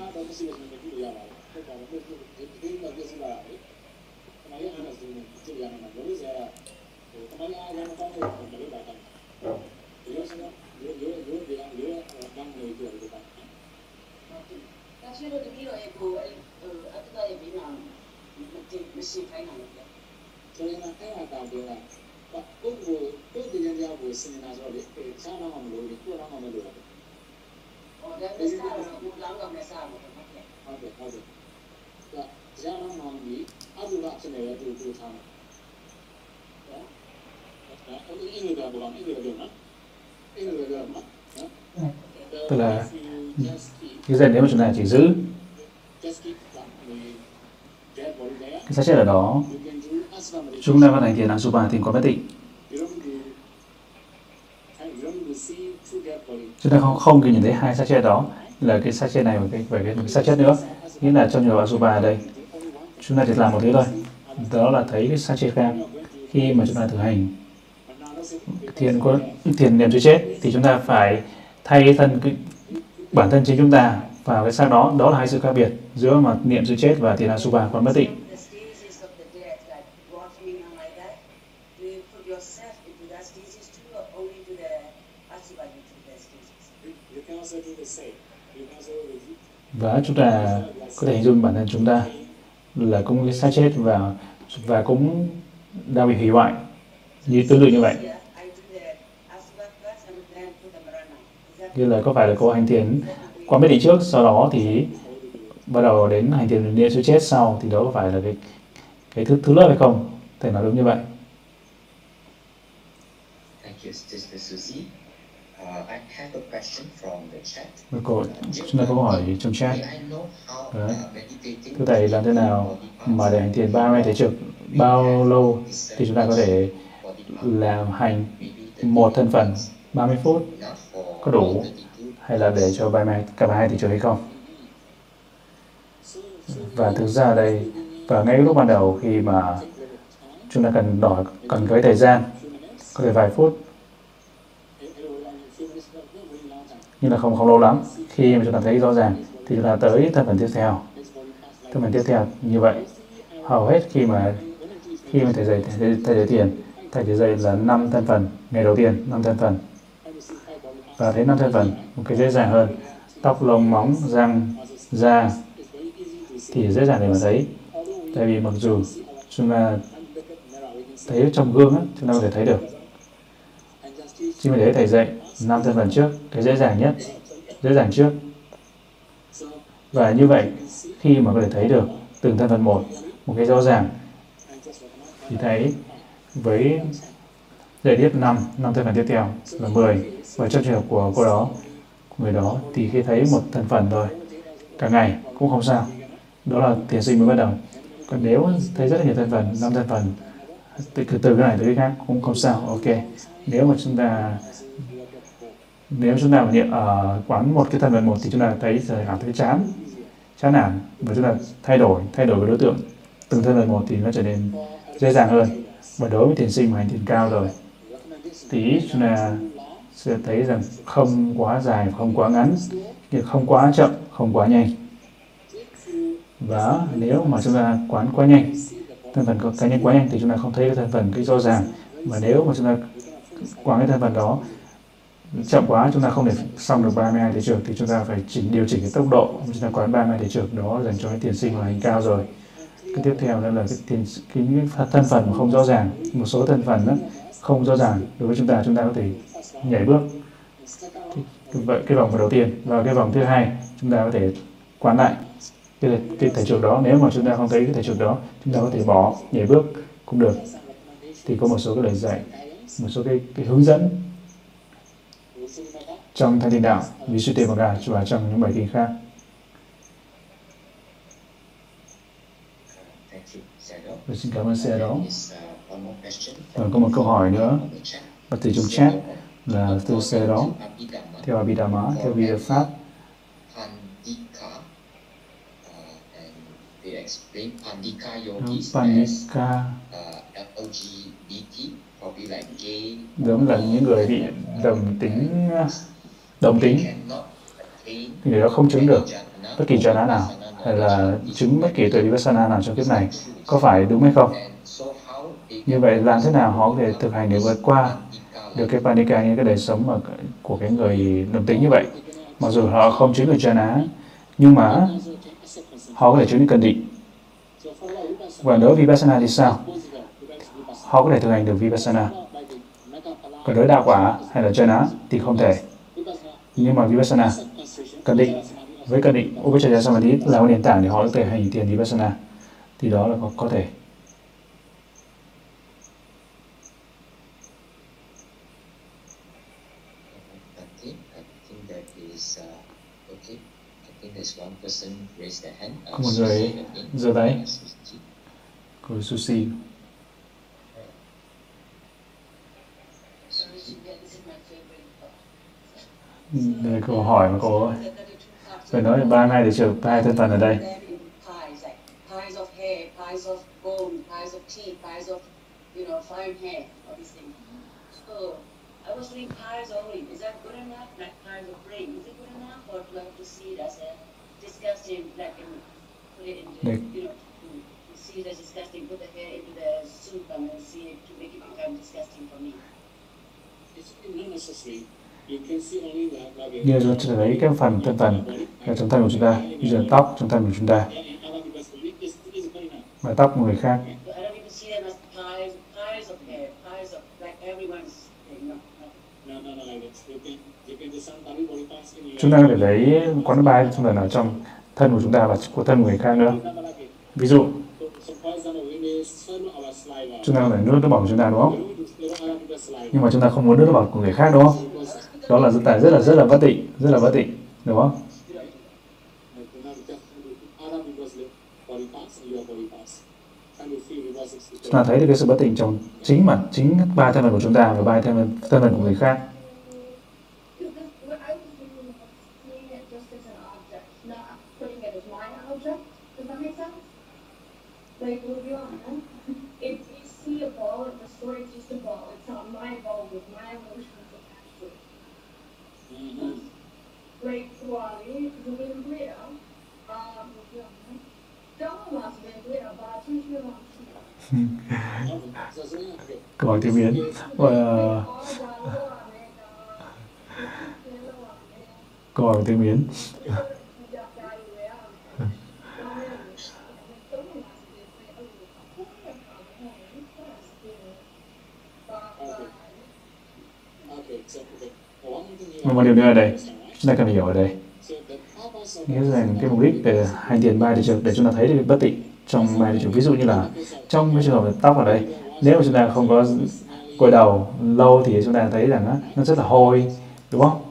Gracias thì mới suy thái năng cho nên là cái hoàn toàn điều là và tốt vừa tốt thì nhân giao vừa sinh ra rồi để sao nó mà lùi thì nó mà lùi đấy sao mà muốn lắm gặp này sao mà không biết không không biết là ra nó này là từ từ tham đó đó cái người là bọn cái người là đường đó cái người là là như vậy nếu mà chúng ta chỉ giữ body cái xác chết ở đó. Chúng ta vận hành thiền Asuba thì có bất tịnh chúng ta không không nhìn thấy hai xác chết đó là cái xác chết này và cái và cái, cái xác chết nữa. Nghĩa là trong trường hợp Asuba ở đây chúng ta chỉ làm một thứ thôi. Đó là thấy cái xác chết khác khi mà chúng ta thực hành. Thiền có thiền niệm chưa chết thì chúng ta phải thay cái thân cái bản thân chính chúng ta vào cái xác đó. Đó là hai sự khác biệt giữa mà niệm sự chết và thiền Asuba còn bất tịnh The stages of the dead, like walking and like that, do you put yourself into that stages too, or only to the asuba you do the stages? you can also do the same you can also do và chúng ta có thể hình dung bản thân chúng ta là cũng cái xác chết và và cũng đang bị hủy hoại như tương tự như vậy. Như là có phải là cô hành thiền qua biết định trước sau đó thì bắt đầu đến hành thiền niệm sự chết sau thì đó có phải là cái cái thứ thứ lớp hay không? Thể nói đúng như vậy. Thank you, Sister Susie. Uh, I have a question from the chat. Và cô chúng ta có câu hỏi trong chat Đấy. uh, meditating thưa thầy làm thế nào mà để hành thiền ba mươi thế trực bao lâu thì chúng ta có thể làm hành một thân phần 30 phút có đủ hay là để cho bài mai cả hai thì trực hay không và thực ra đây và ngay lúc ban đầu khi mà chúng ta cần đòi cần cái thời gian có thể vài phút nhưng là không không lâu lắm khi mà chúng ta thấy rõ ràng thì chúng ta tới thân phần tiếp theo. Thân phần tiếp theo như vậy. Hầu hết khi mà khi mà thầy dạy thầy, thầy dạy tiền thầy chỉ dạy là năm thân phần ngày đầu tiên năm thân phần và thấy năm thân phần một cái dễ dàng hơn. Tóc lông móng răng da thì dễ dàng để mà thấy. Tại vì mặc dù chúng ta thấy trong gương á, chúng ta có thể thấy được. Khi mà thấy thầy dạy năm thân phần trước cái dễ dàng nhất dễ dàng trước. Và như vậy khi mà có thể thấy được từng thân phần một một cái rõ ràng thì thấy với giải tiếp năm năm thân phần tiếp theo là 10 và trong trường hợp của cô đó người đó thì khi thấy một thân phần thôi cả ngày cũng không sao. Đó là tiền sinh mới bắt đầu. Còn nếu thấy rất là nhiều thân phần năm thân phần từ, từ cái này tới cái khác cũng không sao ok. Nếu mà chúng ta nếu chúng ta mà niệm ở quán một cái thân phần một thì chúng ta thấy cảm thấy chán chán nản và chúng ta thay đổi thay đổi cái đối tượng. Từng thân phần một thì nó trở nên dễ dàng hơn và đối với tiền sinh mà hành thiền cao rồi tí chúng ta sẽ thấy rằng không quá dài, không quá ngắn, nhưng không quá chậm, không quá nhanh. Và nếu mà chúng ta quán quá nhanh, thân phần cá nhân quá nhanh thì chúng ta không thấy cái thân phần cái rõ ràng. Mà nếu mà chúng ta quán cái thân phần đó chậm quá chúng ta không thể xong được 32 thế trường thì chúng ta phải chỉnh điều chỉnh cái tốc độ. Chúng ta quán 32 thế trường đó dành cho cái tiền sinh và hành cao rồi. Cái tiếp theo đó là cái tiền cái, cái thân phần mà không rõ ràng. Một số thân phần đó không rõ ràng đối với chúng ta chúng ta có thể nhảy bước. Vậy cái vòng đầu tiên. Và cái vòng thứ hai chúng ta có thể quán lại cái, cái thể trượt đó. Nếu mà chúng ta không thấy cái thể trượt đó chúng ta có thể bỏ nhảy bước cũng được. Thì có một số cái lời dạy một số cái, cái hướng dẫn trong thanh thiên đạo Visuddhimagga và trong những bài kinh khác. Tôi xin cảm ơn xe đó. Và có một câu hỏi nữa. Và từ trong chat là từ xe đó theo Abhidhamma, theo vi pháp. Panika giống là những người bị đồng tính đồng tính thì người đó không chứng được bất kỳ jhana nào hay là chứng bất kỳ tuệ vipassana nào trong kiếp này có phải đúng hay không như vậy làm thế nào họ có thể thực hành để vượt qua được cái panika những cái đời sống mà của cái người đồng tính như vậy mặc dù họ không chứng được jhana nhưng mà họ có thể chứng được cần định và đối với Vipassana thì sao? Họ có thể thực hành được Vipassana. Còn đối đạo quả hay là Jhana thì không thể. Nhưng mà Vipassana, cần định, với cần định, Upacharya Samadhi là một nền tảng để họ có thể hành tiền Vipassana. Thì đó là có, có thể. Có một người giơ tay cô sushi đây câu hỏi mà cô phải nói ba ngày để trừ hai thân phần ở đây I was doing pies only. Is that good enough? Like pies of brain. Is it good enough? Or do I have to see it as a disgusting, like, and put it the, you know, see it as disgusting, put the hair into the soup and then see it to make it become disgusting for me. It's necessary. Như chúng ta lấy cái phần thân phần ở trong thân của chúng ta, như là tóc trong thân của chúng ta, và tóc của người khác. Chúng ta có thể lấy quán bài trong lần ở trong thân của chúng ta và của thân của người khác nữa. Ví dụ, chúng ta có thể nuốt nước bọt của chúng ta đúng không? Nhưng mà chúng ta không muốn nuốt nước bọt của người khác đúng không? Đó là rất là rất là rất là bất tịnh, rất là bất tịnh, đúng không? Chúng ta thấy được cái sự bất tịnh trong chính mặt chính ba thân phần của chúng ta và ba thân phần, thân phần của người khác. Because what doing was seeing it just as an object, not putting it as my object. Does that make sense? Like, with your hand, if you see a ball in the store, it's just a ball. It's not my ball with my emotions attached to it. Mm-hmm. Like, Wally, the Wimbledon, um, with your hand. Don't want to Wimbledon, but I think you want to. So, so, okay. Câu hỏi câu hỏi tiếp biến. Okay. Và một điều nữa ở đây, chúng ta cần hiểu ở đây. Nghĩa rằng cái mục đích để hành tiền ba thị trường để chúng ta thấy được bất tịnh trong ba thị trường. Ví dụ như là trong cái trường hợp tóc ở đây, nếu mà chúng ta không có gội đầu lâu thì chúng ta thấy rằng á, nó rất là hôi, đúng không?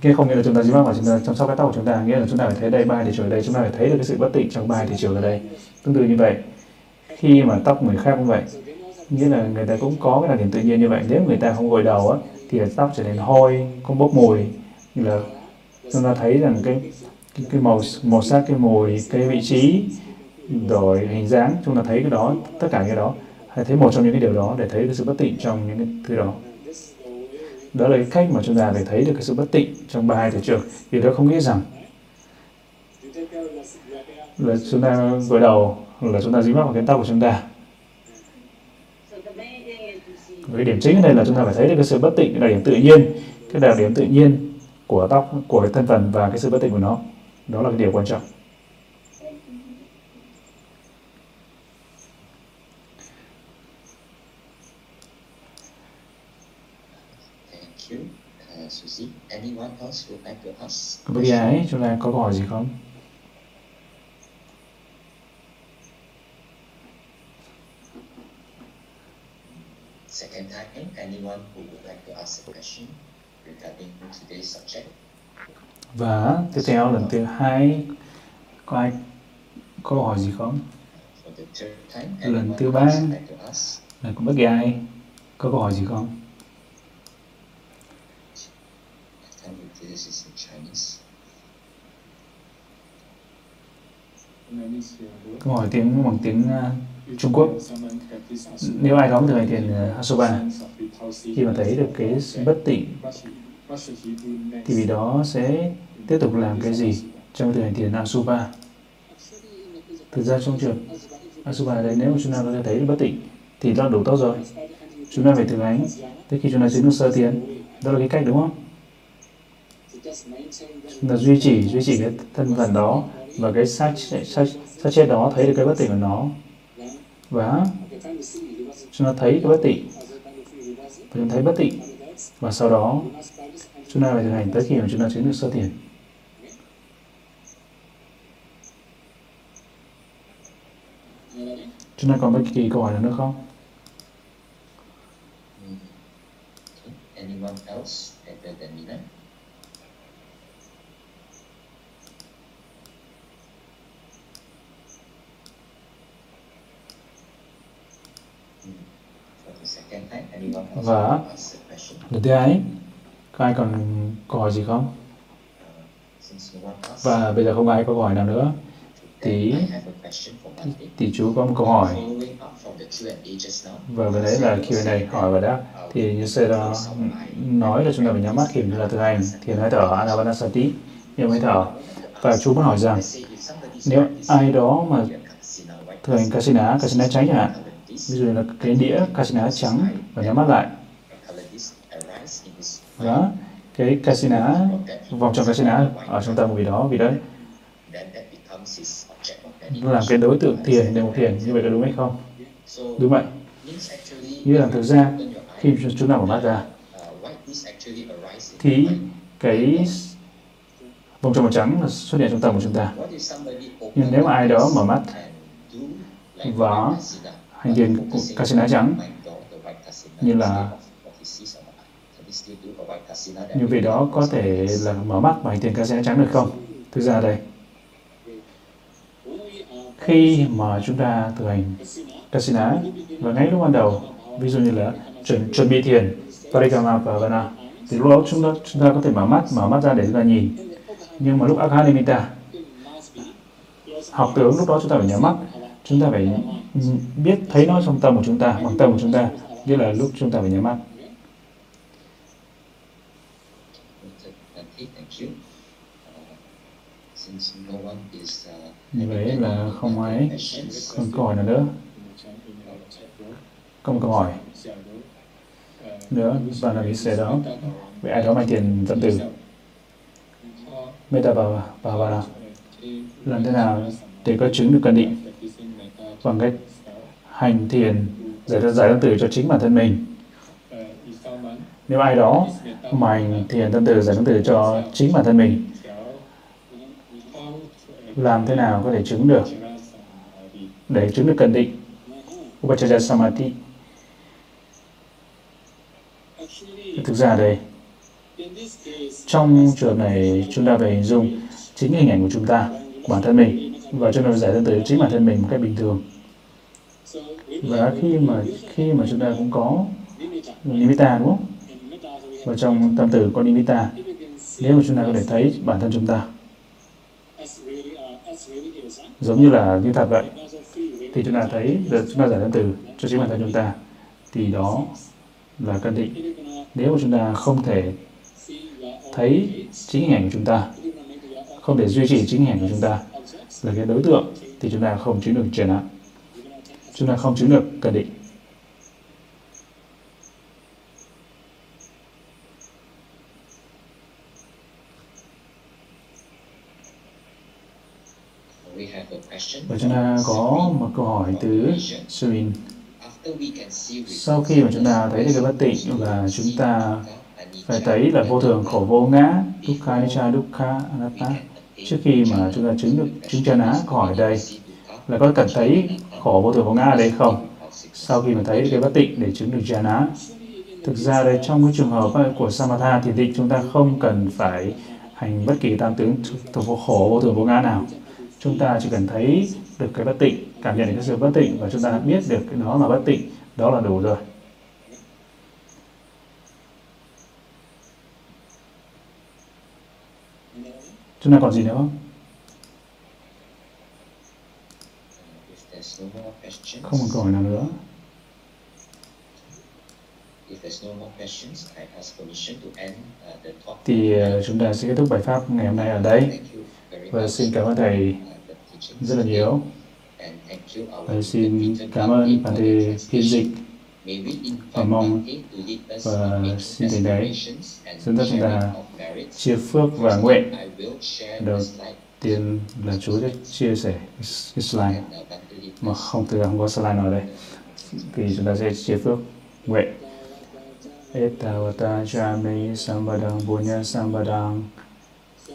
Cái không nghĩa là chúng ta dính mắc và chúng ta chăm sóc cái tóc của chúng ta, nghĩa là chúng ta phải thấy đây ba thị trường ở đây, chúng ta phải thấy được cái sự bất tịnh trong ba thị trường ở đây. Tương tự như vậy, khi mà tóc người khác cũng vậy, nghĩa là người ta cũng có cái đặc điểm tự nhiên như vậy. Nếu người ta không gội đầu á, thì tóc trở nên hôi, không bốc mùi, như là chúng ta thấy rằng cái cái, cái màu màu sắc cái mùi cái vị trí rồi hình dáng chúng ta thấy cái đó tất cả cái đó hãy thấy một trong những cái điều đó để thấy cái sự bất tịnh trong những cái thứ đó. Đó là cái cách mà chúng ta để thấy được cái sự bất tịnh trong ba hai thể trường thì đó không nghĩ rằng là chúng ta gội đầu là chúng ta dính mắc vào cái tóc của chúng ta So the main thing is to see cái điểm chính ở đây là chúng ta phải thấy được cái sự bất tịnh cái đặc điểm tự nhiên cái đặc điểm tự nhiên của tóc của cái thân phần và cái sự bất tịnh của nó đó là cái điều quan trọng Thank you, uh, Susie. Anyone else would like to ask? Còn bất kỳ ai chúng ta có câu hỏi gì không Second time, anyone who would like to ask a question regarding today's subject? và tiếp theo lần thứ hai có ai có câu hỏi gì không For the third time, Lần anyone thứ ba. else would like to ask? là có bất kỳ ai có câu hỏi gì không Can you do this is in Chinese? câu hỏi tiếng bằng tiếng uh, Trung Quốc. Nếu ai đóng được hành tiền ờ, Hasoba khi mà thấy được cái bất tịnh thì vì đó sẽ tiếp tục làm cái gì trong thực hành thiền Asuba thực ra trong trường Asuba đấy, nếu mà chúng ta có thể thấy bất tịnh thì đã đủ tốt rồi. Chúng ta phải thực hành tới khi chúng ta chứng được sơ thiền đó là cái cách đúng không? Chúng ta duy trì duy trì cái thân phận đó và cái xác xác xác chết đó, thấy được cái bất tịnh của nó và chúng ta thấy cái bất tịnh và chúng ta thấy bất tịnh và sau đó chúng ta phải thực hành tới khi mà chúng ta chứng được sơ thiền chúng ta còn bất kỳ câu hỏi nào nữa không? Anyone else? At the, Nina? For the second time, anyone else và- want thứ hai có ai còn câu hỏi gì không? Và bây giờ không ai có câu hỏi nào nữa. Thì thì chú có một câu hỏi. Và vừa đấy là Q&A hỏi và đáp thì như sẽ đó nói là chúng ta phải nhắm mắt kiểm như là thực hành. Thiền hơi thở Anapanasati nhiều hơi thở. Và chú muốn hỏi rằng nếu ai đó mà thường kasina thực hành Kasina, Kasina chẳng hạn calendis, ví dụ là cái đĩa casino trắng và nhắm mắt lại. Đó cái casino vòng tròn casino ở trong tâm vì vị đó vì đấy, nó làm cái đối tượng thiền đề mục thiền như vậy có đúng hay không? Đúng vậy. Như là thực ra khi chúng ta mở mắt ra thì cái vòng tròn màu trắng là xuất hiện trong tâm của chúng ta. Nhưng nếu mà ai đó mở mắt và hành thiền của casino trắng như là như vì đó có thể là mở mắt và hành tiền casino trắng được không? Thực ra đây. Khi mà chúng ta thực hành casino và ngay lúc ban đầu, ví dụ như là chuẩn chuẩn bị thiền Parikama và Vana thì lúc đó chúng ta chúng ta có thể mở mắt mở mắt ra để chúng ta nhìn. Nhưng mà lúc Akhanimita học tướng lúc đó chúng ta phải nhắm mắt chúng ta phải biết thấy nó trong tâm của chúng ta, bằng tâm của chúng ta, nghĩa là lúc chúng ta phải nhắm mắt. Như vậy là không ai, không còn câu hỏi nào nữa. Có câu hỏi. Nữa và là bị xe đó? Vậy ai đó mang tiền dẫn từ? Meta bà bà bà làm thế nào để có chứng được cần định? Vâng, bằng cách hành thiền giải giải tâm từ cho chính bản thân mình. Nếu ai đó mà hành thiền tâm từ, giải tâm từ cho chính bản thân mình, làm thế nào có thể chứng được? Để chứng được cần định. Upachaya Samadhi. Thực ra đây, trong trường này chúng ta phải hình dung chính hình ảnh của chúng ta, bản thân mình và chúng ta giải thân từ chính bản thân mình một cách bình thường và khi mà khi mà chúng ta cũng có nimitta. đúng không và trong tâm tử có nimitta, nếu mà chúng ta có thể thấy bản thân chúng ta, giống như là như thật vậy, thì chúng ta thấy được chúng ta giải thân từ cho chính bản thân chúng ta, thì đó là cân định nếu mà chúng ta không thể thấy chính hình ảnh của chúng ta, không thể duy trì chính hình ảnh của chúng ta là cái đối tượng thì chúng ta không chứng được chuyển ạ chúng ta không chứng được cận định. Và chúng ta có một câu hỏi từ Suin sau khi mà chúng ta thấy được cái bất tịnh và chúng ta phải thấy là vô thường khổ vô ngã, dukkha anicca dukkha, anatta trước khi mà chúng ta chứng được chứng chân á khỏi đây là có cần thấy khổ vô thường vô ngã ở đây không? Sau khi mà thấy cái bất tịnh để chứng được chân á, thực ra đây trong cái trường hợp của samatha thì định chúng ta không cần phải hành bất kỳ tam tướng thuộc vô khổ, vô thường, vô ngã nào. Chúng ta chỉ cần thấy được cái bất tịnh, cảm nhận được cái sự bất tịnh và chúng ta biết được cái đó là bất tịnh, đó là đủ rồi. Chúng ta còn gì nữa không? Không còn câu hỏi nào nữa. Thì ờ, chúng ta sẽ kết thúc bài pháp ngày hôm nay ở đây. Và xin cảm ơn thầy rất là nhiều. Và xin cảm ơn bạn thầy phiên dịch và mong và in xin thầy đấy dẫn dắt chúng ta chia phước và nguyện. I will share Đầu the slide tiên là Chúa sẽ chia sẻ cái slide mà không thực ra không có slide nào đây? Thì chúng ta sẽ chia phước nguyện. Etavata chami sambadang punya sambadang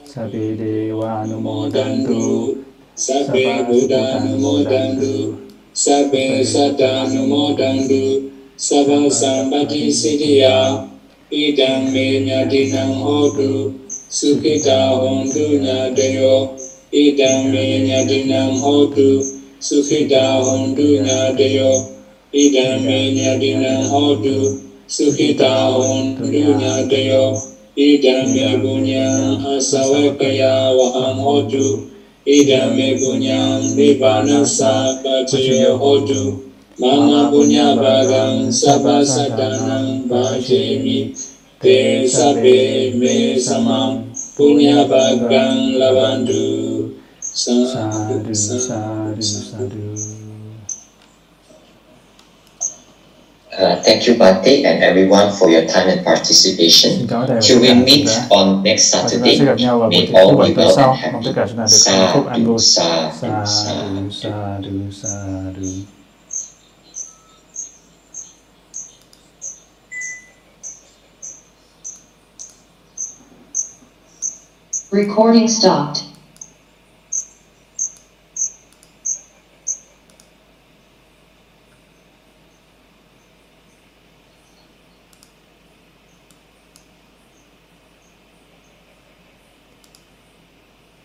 Sabi dewa anumodantu Sabbe Buddha သဗ္ဗံသံပတိစိတ္တယဣဒံမေညာတိနံဟောတုสุขิตาหงตุนาเตโยอิตังเมญญตินังโหตุสุขิตาหงตุนาเตโยอิตังเมญญตินังโหตุสุขิตาหงตุนาเตโยอิตังเมปุญญังอาสวะกยาวะหังโหตุอิตังเมปุญญังนิพพานัสสะปัจจโยโหตุ Mama punya bagam sabba sadanam bhajemi. Te sabbe me samam punya bagam lavandu. Sadhu, sadhu, sadhu. Uh, thank you, Bhante, and everyone for your time and Xin participation. cảm ơn thầy và Till tất we cả chúng meet ta. on next Và chúng ta Saturday, sẽ gặp nhau vào buổi may thứ all bảy be tuần well sau. and Mong tất happy. cả chúng ta được hạnh phúc an Sadhu, vui. sadhu, Sadhu, sadhu. sadhu, sadhu. Recording stopped.